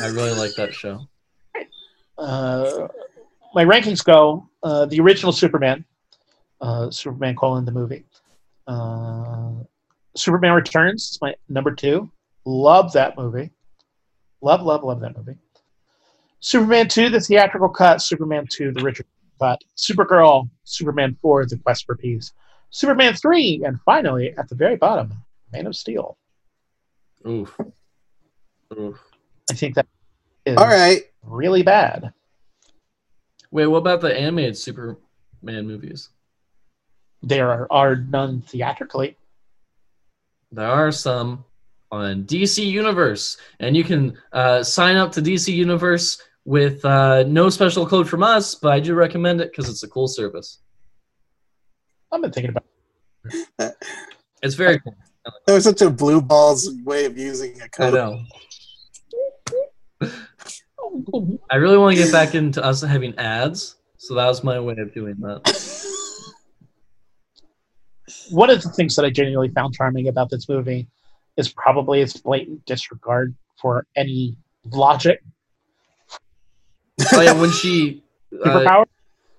Speaker 1: I really like that show.
Speaker 2: Uh, my rankings go: uh, the original Superman, uh, Superman colon the movie, uh, Superman Returns is my number two. Love that movie. Love, love, love that movie. Superman 2, the theatrical cut. Superman 2, the Richard cut. Supergirl, Superman 4, the quest for peace. Superman 3, and finally, at the very bottom, Man of Steel.
Speaker 1: Oof. Oof.
Speaker 2: I think that is
Speaker 3: All right.
Speaker 2: really bad.
Speaker 1: Wait, what about the animated Superman movies?
Speaker 2: There are, are none theatrically.
Speaker 1: There are some on DC Universe, and you can uh, sign up to DC Universe with uh, no special code from us, but I do recommend it because it's a cool service.
Speaker 2: I've been thinking about
Speaker 1: It's very cool.
Speaker 3: That was such a blue balls way of using a
Speaker 1: I
Speaker 3: code.
Speaker 1: I know.
Speaker 2: it.
Speaker 1: I really want to get back into us having ads, so that was my way of doing that.
Speaker 2: One of the things that I genuinely found charming about this movie is probably its blatant disregard for any logic,
Speaker 1: Oh yeah, when she uh,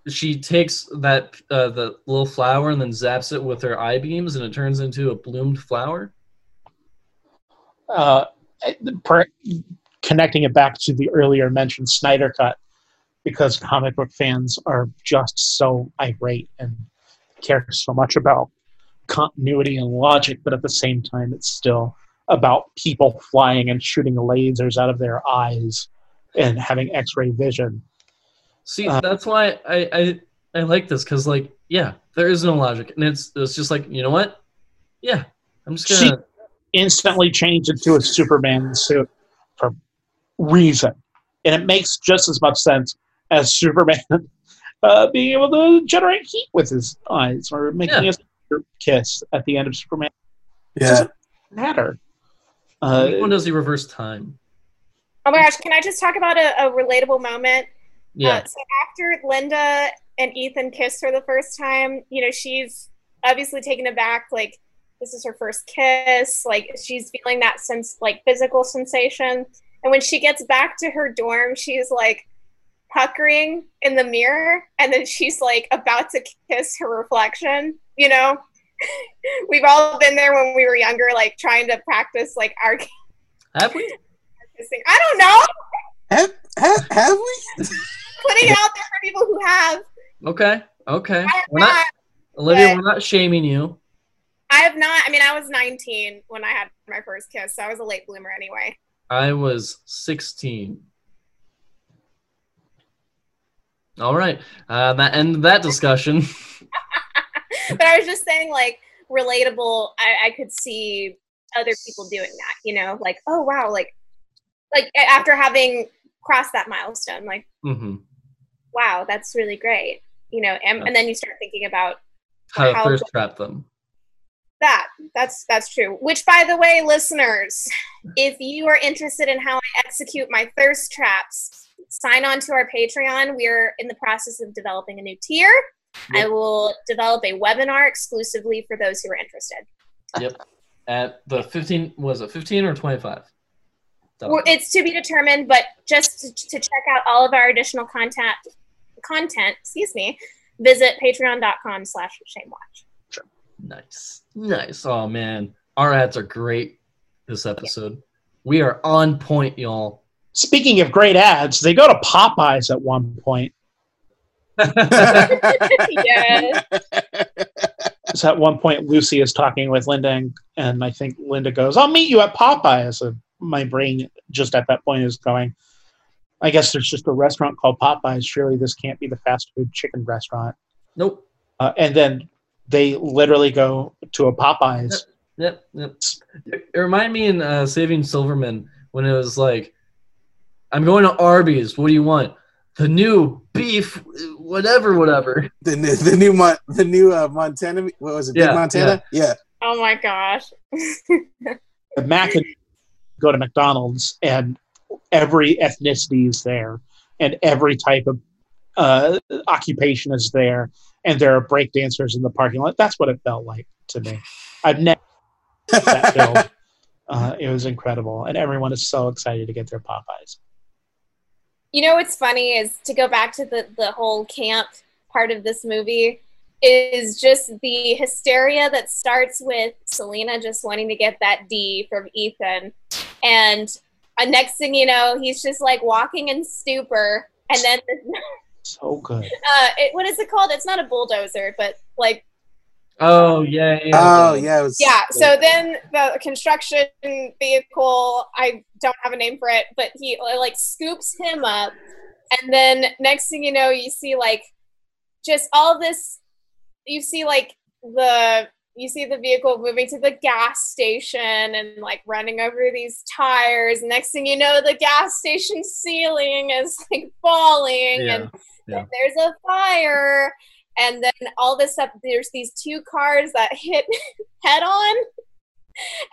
Speaker 1: she takes that uh, the little flower and then zaps it with her eye beams, and it turns into a bloomed flower.
Speaker 2: uh, per, connecting it back to the earlier mentioned Snyder Cut, because comic book fans are just so irate and care so much about continuity and logic, but at the same time, it's still about people flying and shooting lasers out of their eyes and having X-ray vision.
Speaker 1: See,
Speaker 2: Uh,
Speaker 1: that's why I I, I like this because like yeah, there is no logic, and it's it's just like you know what, yeah, I'm just gonna
Speaker 2: Instantly change into a Superman suit for reason, and it makes just as much sense as Superman uh, being able to generate heat with his eyes or making
Speaker 1: Yeah.
Speaker 2: a kiss at the end of Superman.
Speaker 3: Yeah.
Speaker 2: Matter.
Speaker 1: when
Speaker 2: Uh,
Speaker 1: does he reverse time?
Speaker 4: Oh my gosh, can I just talk about a, a relatable moment?
Speaker 1: Yeah,
Speaker 4: Uh, so after Linda and Ethan kiss for the first time, you know, she's obviously taken aback. Like, this is her first kiss. Like, she's feeling that sense, like physical sensation. And when she gets back to her dorm, she's like puckering in the mirror. And then she's like about to kiss her reflection, you know? We've all been there when we were younger, like trying to practice like our
Speaker 1: have we?
Speaker 4: Kissing. I don't know.
Speaker 3: Have, have, have we?
Speaker 4: Putting it out there for people who have.
Speaker 1: Okay, okay. We're not
Speaker 4: not.
Speaker 1: Olivia. We're not shaming you.
Speaker 4: I have not. I mean, I was 19 when I had my first kiss, so I was a late bloomer anyway.
Speaker 1: I was 16. All right, uh, that end that discussion.
Speaker 4: but I was just saying, like, relatable. I, I could see other people doing that. You know, like, oh wow, like, like after having crossed that milestone, like,
Speaker 1: hmm
Speaker 4: wow, that's really great. You know, and, and then you start thinking about
Speaker 1: How to
Speaker 4: How-
Speaker 1: thirst trap them.
Speaker 4: that. That's that's true. Which, by the way, listeners, if you are interested in how I execute my thirst traps, sign on to our Patreon. We're in the process of developing a new tier. I will develop a webinar exclusively for those who are interested. Yep.
Speaker 1: At the 15 was it 15 or 25?
Speaker 4: Well, it's to be determined, but just to, to check out all of our additional content, content, excuse me, visit patreon.com slash shamewatch.
Speaker 1: Nice. Nice. Oh man. Our ads are great this episode. We are on point, y'all.
Speaker 2: speaking of great ads, they go to Popeyes at one point.
Speaker 4: yes.
Speaker 2: So at one point, Lucy is talking with Linda, and, and I think Linda goes, "I'll meet you at Popeyes." And my brain just at that point is going, "I guess there's just a restaurant called Popeyes. Surely this can't be the fast food chicken restaurant."
Speaker 1: nope.
Speaker 2: Uh, and then they literally go to a Popeyes.
Speaker 1: Yep. Yep. It it reminded me in uh, Saving Silverman when it was like, I'm going to Arby's. What do you want? The new beef, whatever, whatever.
Speaker 3: the, new- the new Mon- the new uh, Montana. What was it?
Speaker 1: Yeah,
Speaker 3: Big Montana. Yeah.
Speaker 4: Oh my gosh.
Speaker 2: The Mac and go to McDonald's, and every ethnicity is there, and every type of uh, occupation is there, and there are break dancers in the parking lot. That's what it felt like to me. I've never that film. Uh, it was incredible, and everyone is so excited to get their Popeyes.
Speaker 4: You know what's funny is to go back to the, the whole camp part of this movie is just the hysteria that starts with Selena just wanting to get that D from Ethan. And And next thing you know, he's just like walking in stupor, and then
Speaker 2: So good.
Speaker 4: uh, it, what is it called? It's not a bulldozer, but like
Speaker 1: Oh yeah, yeah.
Speaker 3: Oh yeah, it was.
Speaker 4: yeah. So then the construction vehicle, I don't have a name for it, but he like scoops him up, and then next thing you know, you see like just all this. You see like the you see the vehicle moving to the gas station and like running over these tires. Next thing you know, the gas station ceiling is like falling
Speaker 1: Yeah,
Speaker 4: and
Speaker 1: yeah.
Speaker 4: there's a fire. And then all this stuff, there's these two cars that hit head on.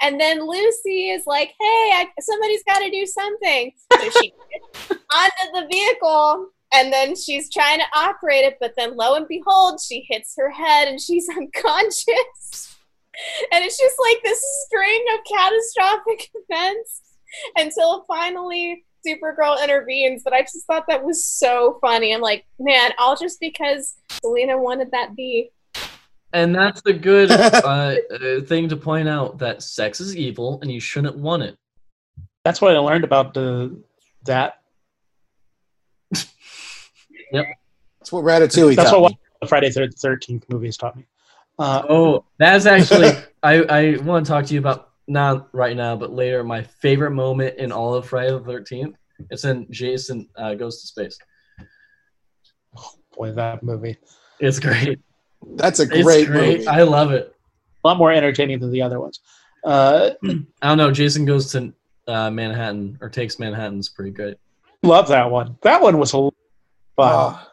Speaker 4: And then Lucy is like, hey, I, somebody's got to do something. So she gets onto the vehicle and then she's trying to operate it, but then lo and behold, she hits her head and she's unconscious. And it's just like this string of catastrophic events until finally Supergirl intervenes. But I just thought that was so funny. I'm like, man, all just because Selena wanted that B.
Speaker 1: And that's the good uh, uh, thing to point out that sex is evil and you shouldn't want it.
Speaker 2: That's what I learned about the that.
Speaker 3: That's what Ratatouille.
Speaker 2: That's
Speaker 3: taught
Speaker 2: what
Speaker 3: me.
Speaker 2: the Friday the Thirteenth movies taught me. Uh,
Speaker 1: Oh, that's actually I, I want to talk to you about not right now, but later. My favorite moment in all of Friday the Thirteenth. It's in Jason uh, goes to space.
Speaker 2: boy, that movie
Speaker 1: It's great.
Speaker 3: That's a
Speaker 1: It's
Speaker 3: great,
Speaker 1: great.
Speaker 3: movie.
Speaker 1: I love it.
Speaker 2: a lot more entertaining than the other ones. Uh,
Speaker 1: I don't know. Jason goes to uh, Manhattan or takes Manhattan's pretty great.
Speaker 2: love that one. That one was a lot of fun.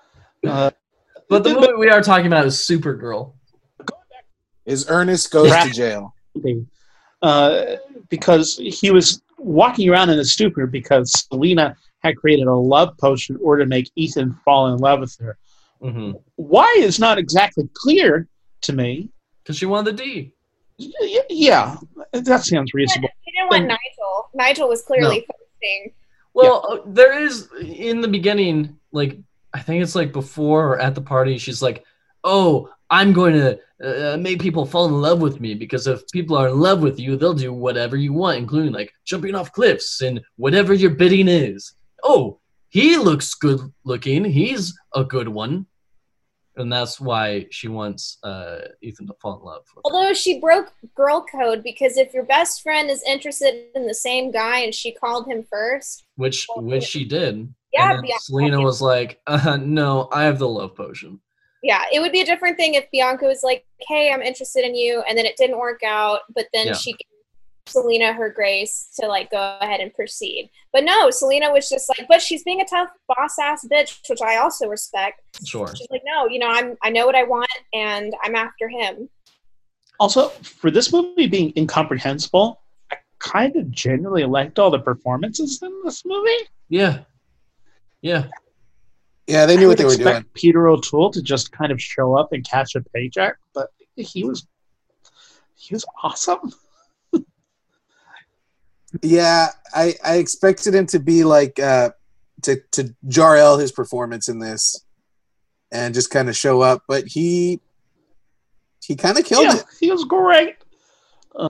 Speaker 3: Oh,
Speaker 2: Uh,
Speaker 1: But the movie we are talking about is Supergirl.
Speaker 3: is Ernest goes to jail?
Speaker 2: uh, because he was walking around in a stupor because Selena had created a love potion in order to make Ethan fall in love with her.
Speaker 1: hmm
Speaker 2: Why is not exactly clear to me.
Speaker 1: Because she won the D.
Speaker 2: Y- Yeah, that sounds reasonable.
Speaker 4: He didn't want Nigel. Nigel was clearly posting.
Speaker 1: Well, uh, there is in the beginning, like I think it's like before or at the party. She's like, "Oh, I'm going to uh, make people fall in love with me because if people are in love with you, they'll do whatever you want, including like jumping off cliffs and whatever your bidding is." Oh, he looks good looking. He's a good one, and that's why she wants uh, Ethan to fall in love.
Speaker 4: Although she broke girl code because if your best friend is interested in the same guy and she called him first,
Speaker 1: Which which she did.
Speaker 4: Yeah,
Speaker 1: And then. Selena was like, uh, "No, I have the love potion."
Speaker 4: yeah, it would be a different thing if Bianca was like, "Hey, I'm interested in you," and then it didn't work out, but then
Speaker 1: Yeah.
Speaker 4: she gave Selena her grace to like go ahead and proceed. But no, Selena was just like, but she's being a tough boss ass bitch, which I also respect.
Speaker 1: Sure.
Speaker 4: She's like, no, you know, I'm I know what I want and I'm after him.
Speaker 2: Also, for this movie being incomprehensible, I kind of genuinely liked all the performances in this movie.
Speaker 1: Yeah. Yeah.
Speaker 3: Yeah, they knew
Speaker 2: would
Speaker 3: what they were doing.
Speaker 2: Peter O'Toole to just kind of show up and catch a paycheck, but he was he was awesome.
Speaker 3: Yeah, I I expected him to be like uh to to Jarl his performance in this, and just kind of show up, but he he kind of killed
Speaker 2: yeah,
Speaker 3: it.
Speaker 2: he was great. I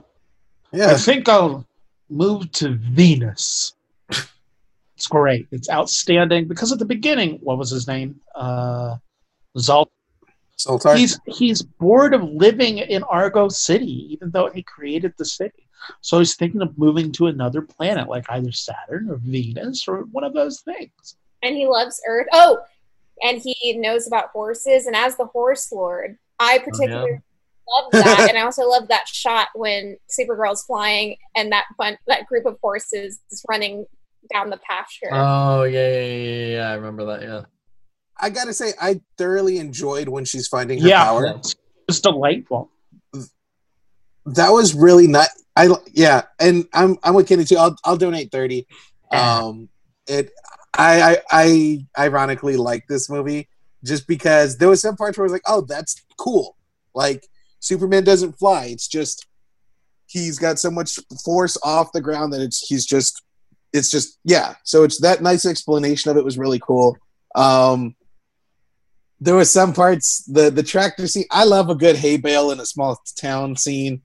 Speaker 3: Yeah, I
Speaker 2: think I'll move to Venus. It's great. It's outstanding because at the beginning, what was his name? Uh, Zalt.
Speaker 3: Zoltar.
Speaker 2: He's he's bored of living in Argo City, even though he created the city. So he's thinking of moving to another planet, like either Saturn or Venus or one of those things.
Speaker 4: and he loves Earth. Oh, and he knows about horses. And as the horse lord, I particularly love that. and I also love that shot when Supergirl's flying and that bun- that group of horses is running down the pasture.
Speaker 1: Oh yeah, yeah, yeah, yeah, yeah. I remember that. Yeah.
Speaker 3: I gotta say, I thoroughly enjoyed when she's finding her
Speaker 2: Yeah.
Speaker 3: power.
Speaker 1: Yeah.
Speaker 2: It's delightful.
Speaker 3: That was really not. I yeah, and I'm I'm with Kenny too. I'll I'll donate thirty. Um, it I I I ironically like this movie just because there was some parts where I was like, oh, that's cool. Like Superman doesn't fly. It's just he's got so much force off the ground that it's he's just it's just yeah. So it's that nice explanation of it was really cool. Um, there was some parts the the tractor scene. I love a good hay bale in a small town scene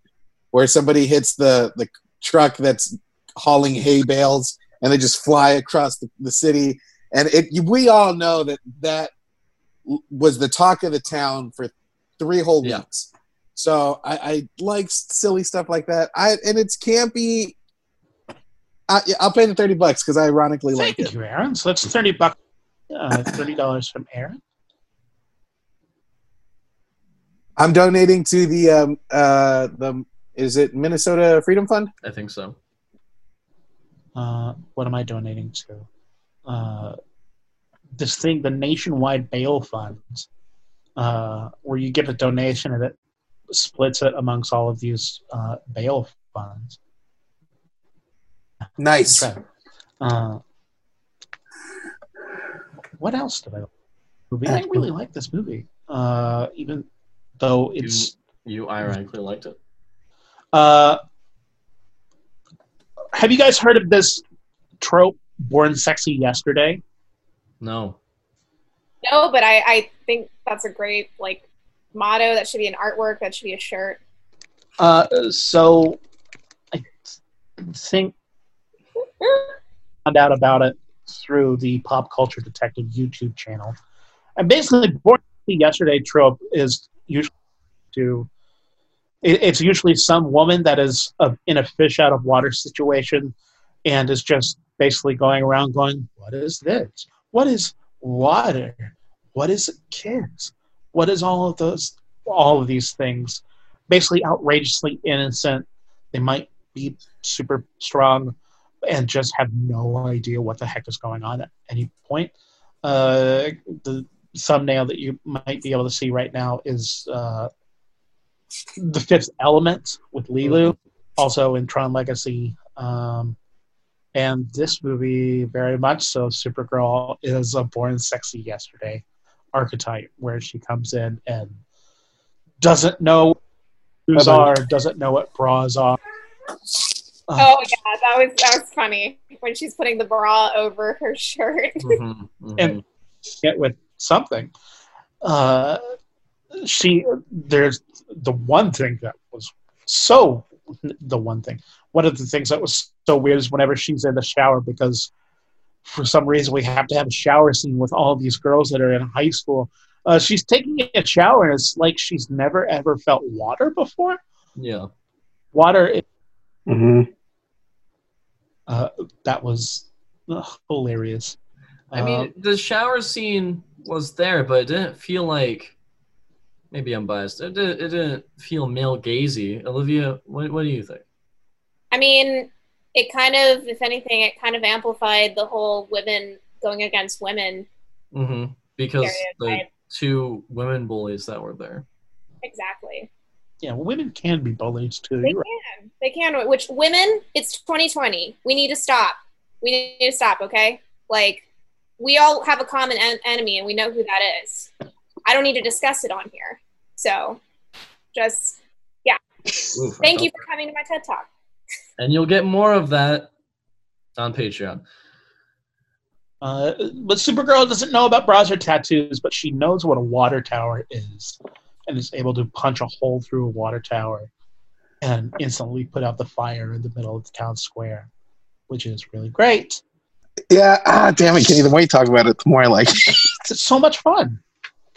Speaker 3: where somebody hits the the truck that's hauling hay bales and they just fly across the, the city. And it, we all know that that was the talk of the town for three whole
Speaker 1: Yeah.
Speaker 3: weeks. So I, I like silly stuff like that. I and it's campy. I, yeah, I'll pay the thirty bucks because I ironically like it.
Speaker 2: Thank you, Aaron. So that's thirty bucks. Uh, thirty dollars from Aaron.
Speaker 3: I'm donating to the um uh the is it Minnesota Freedom Fund?
Speaker 1: I think so.
Speaker 2: Uh, what am I donating to? Uh, this thing, the Nationwide Bail Fund, uh, where you give a donation and it splits it amongst all of these uh, bail funds.
Speaker 3: Nice.
Speaker 2: Uh, what else did I like? Movie. I really like this movie, uh, even though it's.
Speaker 1: You ironically liked it.
Speaker 2: Uh, have you guys heard of this trope, "Born Sexy Yesterday"?
Speaker 1: No.
Speaker 4: No, but I, I think that's a great like motto. That should be an artwork. That should be a shirt.
Speaker 2: Uh, so I think found out about it through the Pop Culture Detective YouTube channel. And basically, Born Yesterday trope is usually to it's usually some woman that is in a fish out of water situation and is just basically going around going, "What is this? What is water? What is kids? What is all of those? All of these things." Basically, outrageously innocent. They might be super strong and just have no idea what the heck is going on at any point. Uh, the thumbnail that you might be able to see right now is uh, the Fifth Element with Leeloo, also in Tron Legacy. Um, and this movie, very much so, Supergirl is a born sexy yesterday archetype where she comes in and doesn't know what are, doesn't know what bras are. Uh,
Speaker 4: Oh yeah, that was that was funny when she's putting the bra over her shirt.
Speaker 1: Mhm, mhm.
Speaker 2: And- get with something. Uh, she there's the one thing that was so the one thing. One of the things that was so weird is whenever she's in the shower because for some reason we have to have a shower scene with all these girls that are in high school. Uh, she's taking a shower and it's like she's never ever felt water before.
Speaker 1: yeah.
Speaker 2: Water
Speaker 6: hmm
Speaker 2: uh, that was uh, hilarious.
Speaker 1: I
Speaker 2: Uh,
Speaker 1: mean, the shower scene was there, but it didn't feel like. Maybe I'm biased. It, did, it didn't feel male gazy. Olivia, what, what do you think?
Speaker 4: I mean, it kind of, if anything, it kind of amplified the whole women going against women.
Speaker 1: Mm-hmm. Because the two women bullies that were there.
Speaker 4: Exactly.
Speaker 2: Yeah, women can be bullied too.
Speaker 4: They
Speaker 2: You're right.
Speaker 4: can. They can. Which women? It's 2020. We need to stop. We need to stop. Okay. Like, we all have a common en- enemy, and we know who that is. I don't need to discuss it on here. So, just
Speaker 1: Oof,
Speaker 4: thank you for coming to my TED talk.
Speaker 1: And you'll get more of that on Patreon.
Speaker 2: Uh, but Supergirl doesn't know about browser tattoos, but she knows what a water tower is and is able to punch a hole through a water tower and instantly put out the fire in the middle of the town square, which is really great.
Speaker 3: Yeah, ah, damn it, Kenny. The more you talk about it, the more I like it.
Speaker 2: It's so much fun.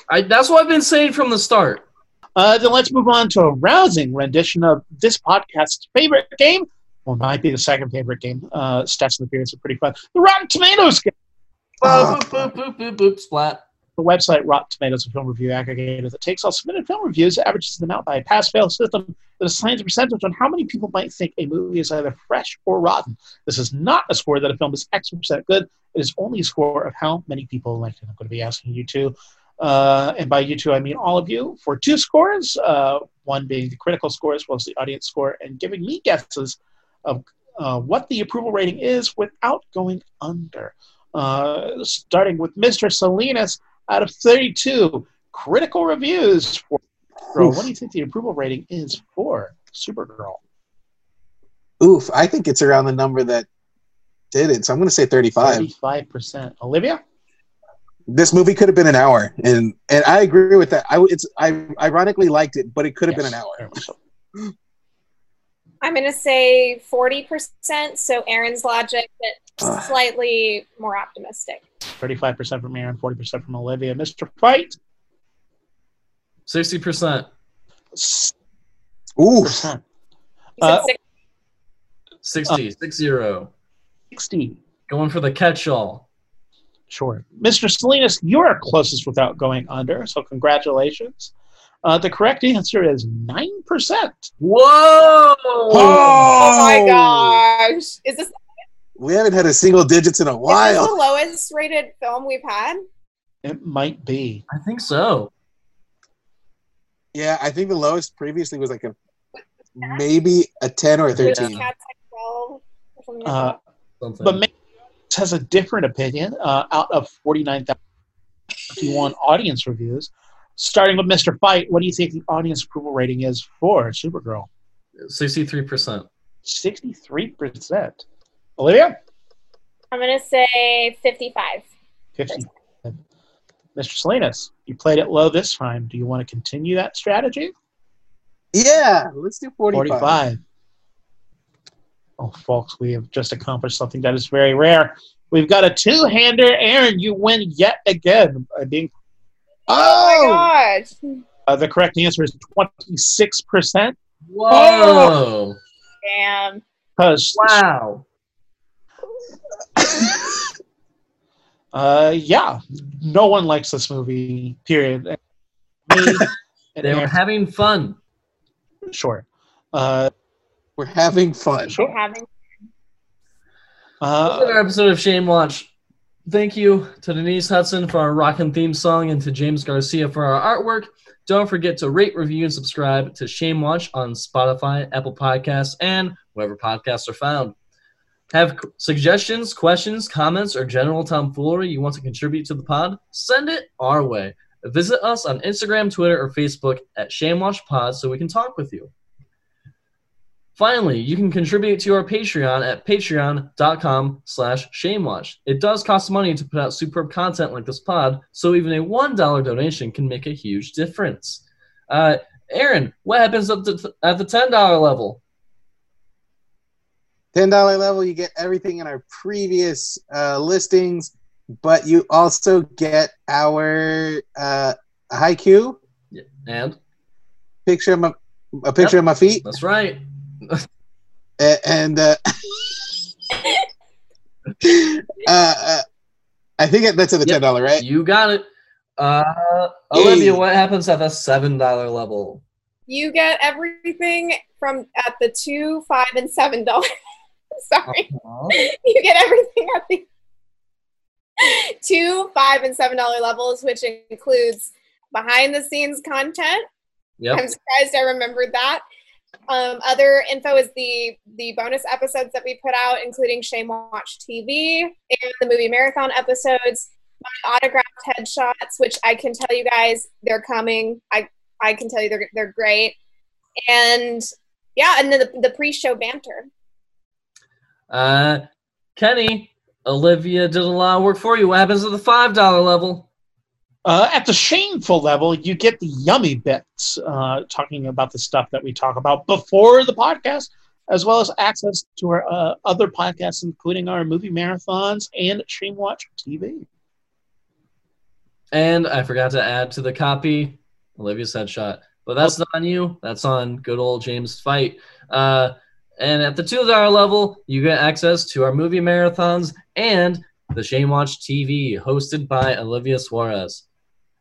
Speaker 1: I, that's what I've been saying from the start.
Speaker 2: Uh, then let's move on to a rousing rendition of this podcast's favorite game. Well, it might be the second favorite game. Uh, Stats and the Furious are pretty fun. The Rotten Tomatoes game.
Speaker 1: Boop, boop, boop, boop, boop, boop, splat.
Speaker 2: The website Rotten Tomatoes, a film review aggregator that takes all submitted film reviews, averages them out by a pass-fail system that assigns a percentage on how many people might think a movie is either fresh or rotten. This is not a score that a film is X percent good. It is only a score of how many people liked it. I'm going to be asking you two, uh, and by you two I mean all of you, for two scores. Uh, one being the critical score as well as the audience score, and giving me guesses of uh, what the approval rating is without going under. Uh, starting with Mr. Salinas out of 32 critical reviews for Supergirl.
Speaker 3: Oof.
Speaker 2: What do you think the approval rating is for Supergirl?
Speaker 3: Oof, I think it's around the number that did it. So I'm going to say 35.
Speaker 2: 35%. Olivia?
Speaker 3: This movie could have been an hour, and and I agree with that. I it's I ironically liked it, but it could have been an hour.
Speaker 2: very much so.
Speaker 4: I'm going to say 40%. So Aaron's logic that
Speaker 6: Ugh.
Speaker 4: slightly more optimistic.
Speaker 2: 35% from Aaron, 40% from Olivia. Mr. Fight,
Speaker 1: 60%.
Speaker 3: Ooh,
Speaker 4: You said
Speaker 2: Uh,
Speaker 1: 60. 60.
Speaker 2: 60.
Speaker 1: Going for the catch-all.
Speaker 2: Sure. Mr. Salinas, you are closest without going under, so congratulations. Uh, the correct answer is 9%.
Speaker 1: Whoa!
Speaker 4: oh my gosh. Is this,
Speaker 3: we haven't had a single digits in a
Speaker 4: is this the
Speaker 3: while.
Speaker 4: lowest rated film we've had?
Speaker 2: It might be.
Speaker 1: I think so.
Speaker 3: Yeah, I think the lowest previously was like a maybe a ten or a thirteen.
Speaker 4: 12 something
Speaker 2: Uh, but maybe it has a different opinion uh, out of 49,051 audience reviews. Starting with Mr. Fight, what do you think the audience approval rating is for Supergirl?
Speaker 1: 63%.
Speaker 2: 63%. Olivia?
Speaker 4: I'm going to say 55.
Speaker 2: 50. Mr. Salinas, you played it low this time. Do you want to continue that strategy?
Speaker 3: Yeah, let's do 45.
Speaker 2: 45. Oh, folks, we have just accomplished something that is very rare. We've got a two hander. Aaron, you win yet again. by being,
Speaker 4: Oh,
Speaker 3: Oh,
Speaker 4: my gosh.
Speaker 2: uh, the correct answer is 26%.
Speaker 1: Whoa!
Speaker 4: Damn.
Speaker 2: Because,
Speaker 1: Wow.
Speaker 2: uh, yeah, no one likes this movie, period. Me and
Speaker 1: They were having fun.
Speaker 2: sure. Uh,
Speaker 3: we're having fun.
Speaker 2: Sure.
Speaker 4: We're having
Speaker 2: uh,
Speaker 1: Another episode of Shame Watch. Thank you to Denise Hudson for our rockin' theme song and to James Garcia for our artwork. Don't forget to rate, review, and subscribe to Shame Watch on Spotify, Apple Podcasts, and wherever podcasts are found. Have suggestions, questions, comments, or general tomfoolery you want to contribute to the pod? Send it our way. Visit us on Instagram, Twitter, or Facebook at Shame Watch Pod so we can talk with you. Finally, you can contribute to our Patreon at patreon.com slash shamewatch. It does cost money to put out superb content like this pod, so even a $1 donation can make a huge difference. Uh, Aaron, what happens at the, at the $10 level?
Speaker 3: Ten dollar level, you get everything in our previous uh, listings, but you also get our uh, haiku
Speaker 1: And
Speaker 3: picture of my a picture of my feet,
Speaker 1: that's right.
Speaker 3: a- and uh, uh, uh, I think that's at the ten dollar, right?
Speaker 1: You got it. Uh,
Speaker 3: Yay.
Speaker 1: Olivia, what happens at the $7 level?
Speaker 4: You get everything from at the two, five, and seven dollars. Sorry, you get everything at the two, five, and seven dollar levels, which includes behind the scenes content.
Speaker 1: Yep.
Speaker 4: I'm surprised I remembered that. Um, other info is the the bonus episodes that we put out, including Shame Watch TV and the movie marathon episodes. My autographed headshots, which I can tell you guys, they're coming. I I can tell you they're they're great. And yeah, and then the, the pre-show banter.
Speaker 1: Uh, Kenny, Olivia did a lot of work for you. What happens at the $5 level?
Speaker 2: Uh, at the shameful level, you get the yummy bits, uh, talking about the stuff that we talk about before the podcast, as well as access to our uh, other podcasts, including our movie marathons and Shame Watch TV.
Speaker 1: And I forgot to add to the copy Olivia's headshot. But that's not on you. That's on good old James Fight. And at the $2 level, you get access to our movie marathons and the Shame Watch TV, hosted by Olivia Suarez.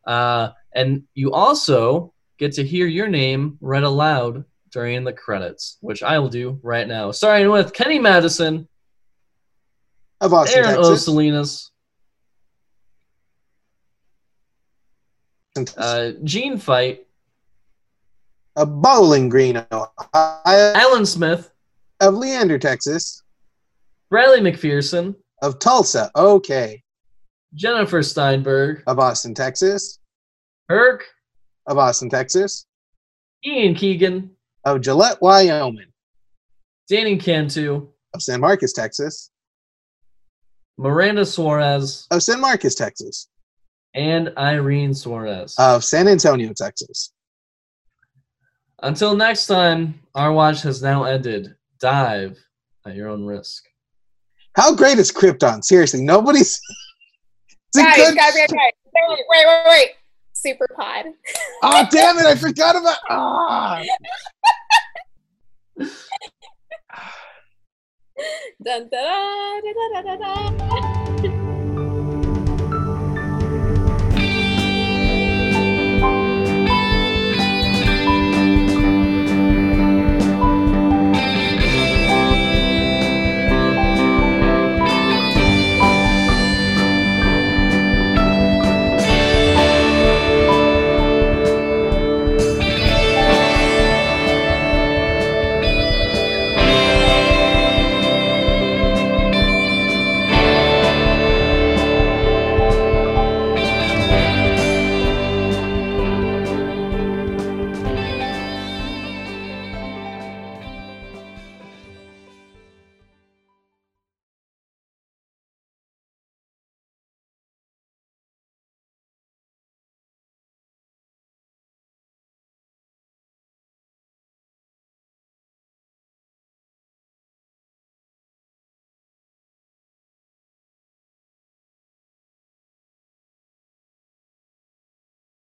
Speaker 1: Uh, and you also get to hear your name read aloud during the credits, which I will do right now. Starting with Kenny Madison,
Speaker 3: Of Austin,
Speaker 1: Aaron.
Speaker 3: Texas.
Speaker 1: Salinas, uh, Gene Fight,
Speaker 3: of Bowling Green, Ohio.
Speaker 1: Alan Smith,
Speaker 3: Of Leander, Texas.
Speaker 1: Bradley McPherson,
Speaker 3: Of Tulsa, okay.
Speaker 1: Jennifer Steinberg,
Speaker 3: Of Austin, Texas.
Speaker 1: Herc,
Speaker 3: Of Austin, Texas.
Speaker 1: Ian Keegan,
Speaker 3: Of Gillette, Wyoming.
Speaker 1: Danny Cantu,
Speaker 3: Of San Marcos, Texas.
Speaker 1: Miranda Suarez,
Speaker 3: Of San Marcos, Texas.
Speaker 1: and Irene Suarez.
Speaker 3: Of San Antonio, Texas.
Speaker 1: Until next time, our watch has now ended. Dive at your own risk.
Speaker 3: How great is Krypton? Seriously, nobody's. It's a
Speaker 4: Guys,
Speaker 3: good-
Speaker 4: guys, guys, guys. Wait, wait, wait, wait. Super pod.
Speaker 3: Oh damn it! I forgot about. Ah.
Speaker 4: Dun, da, da,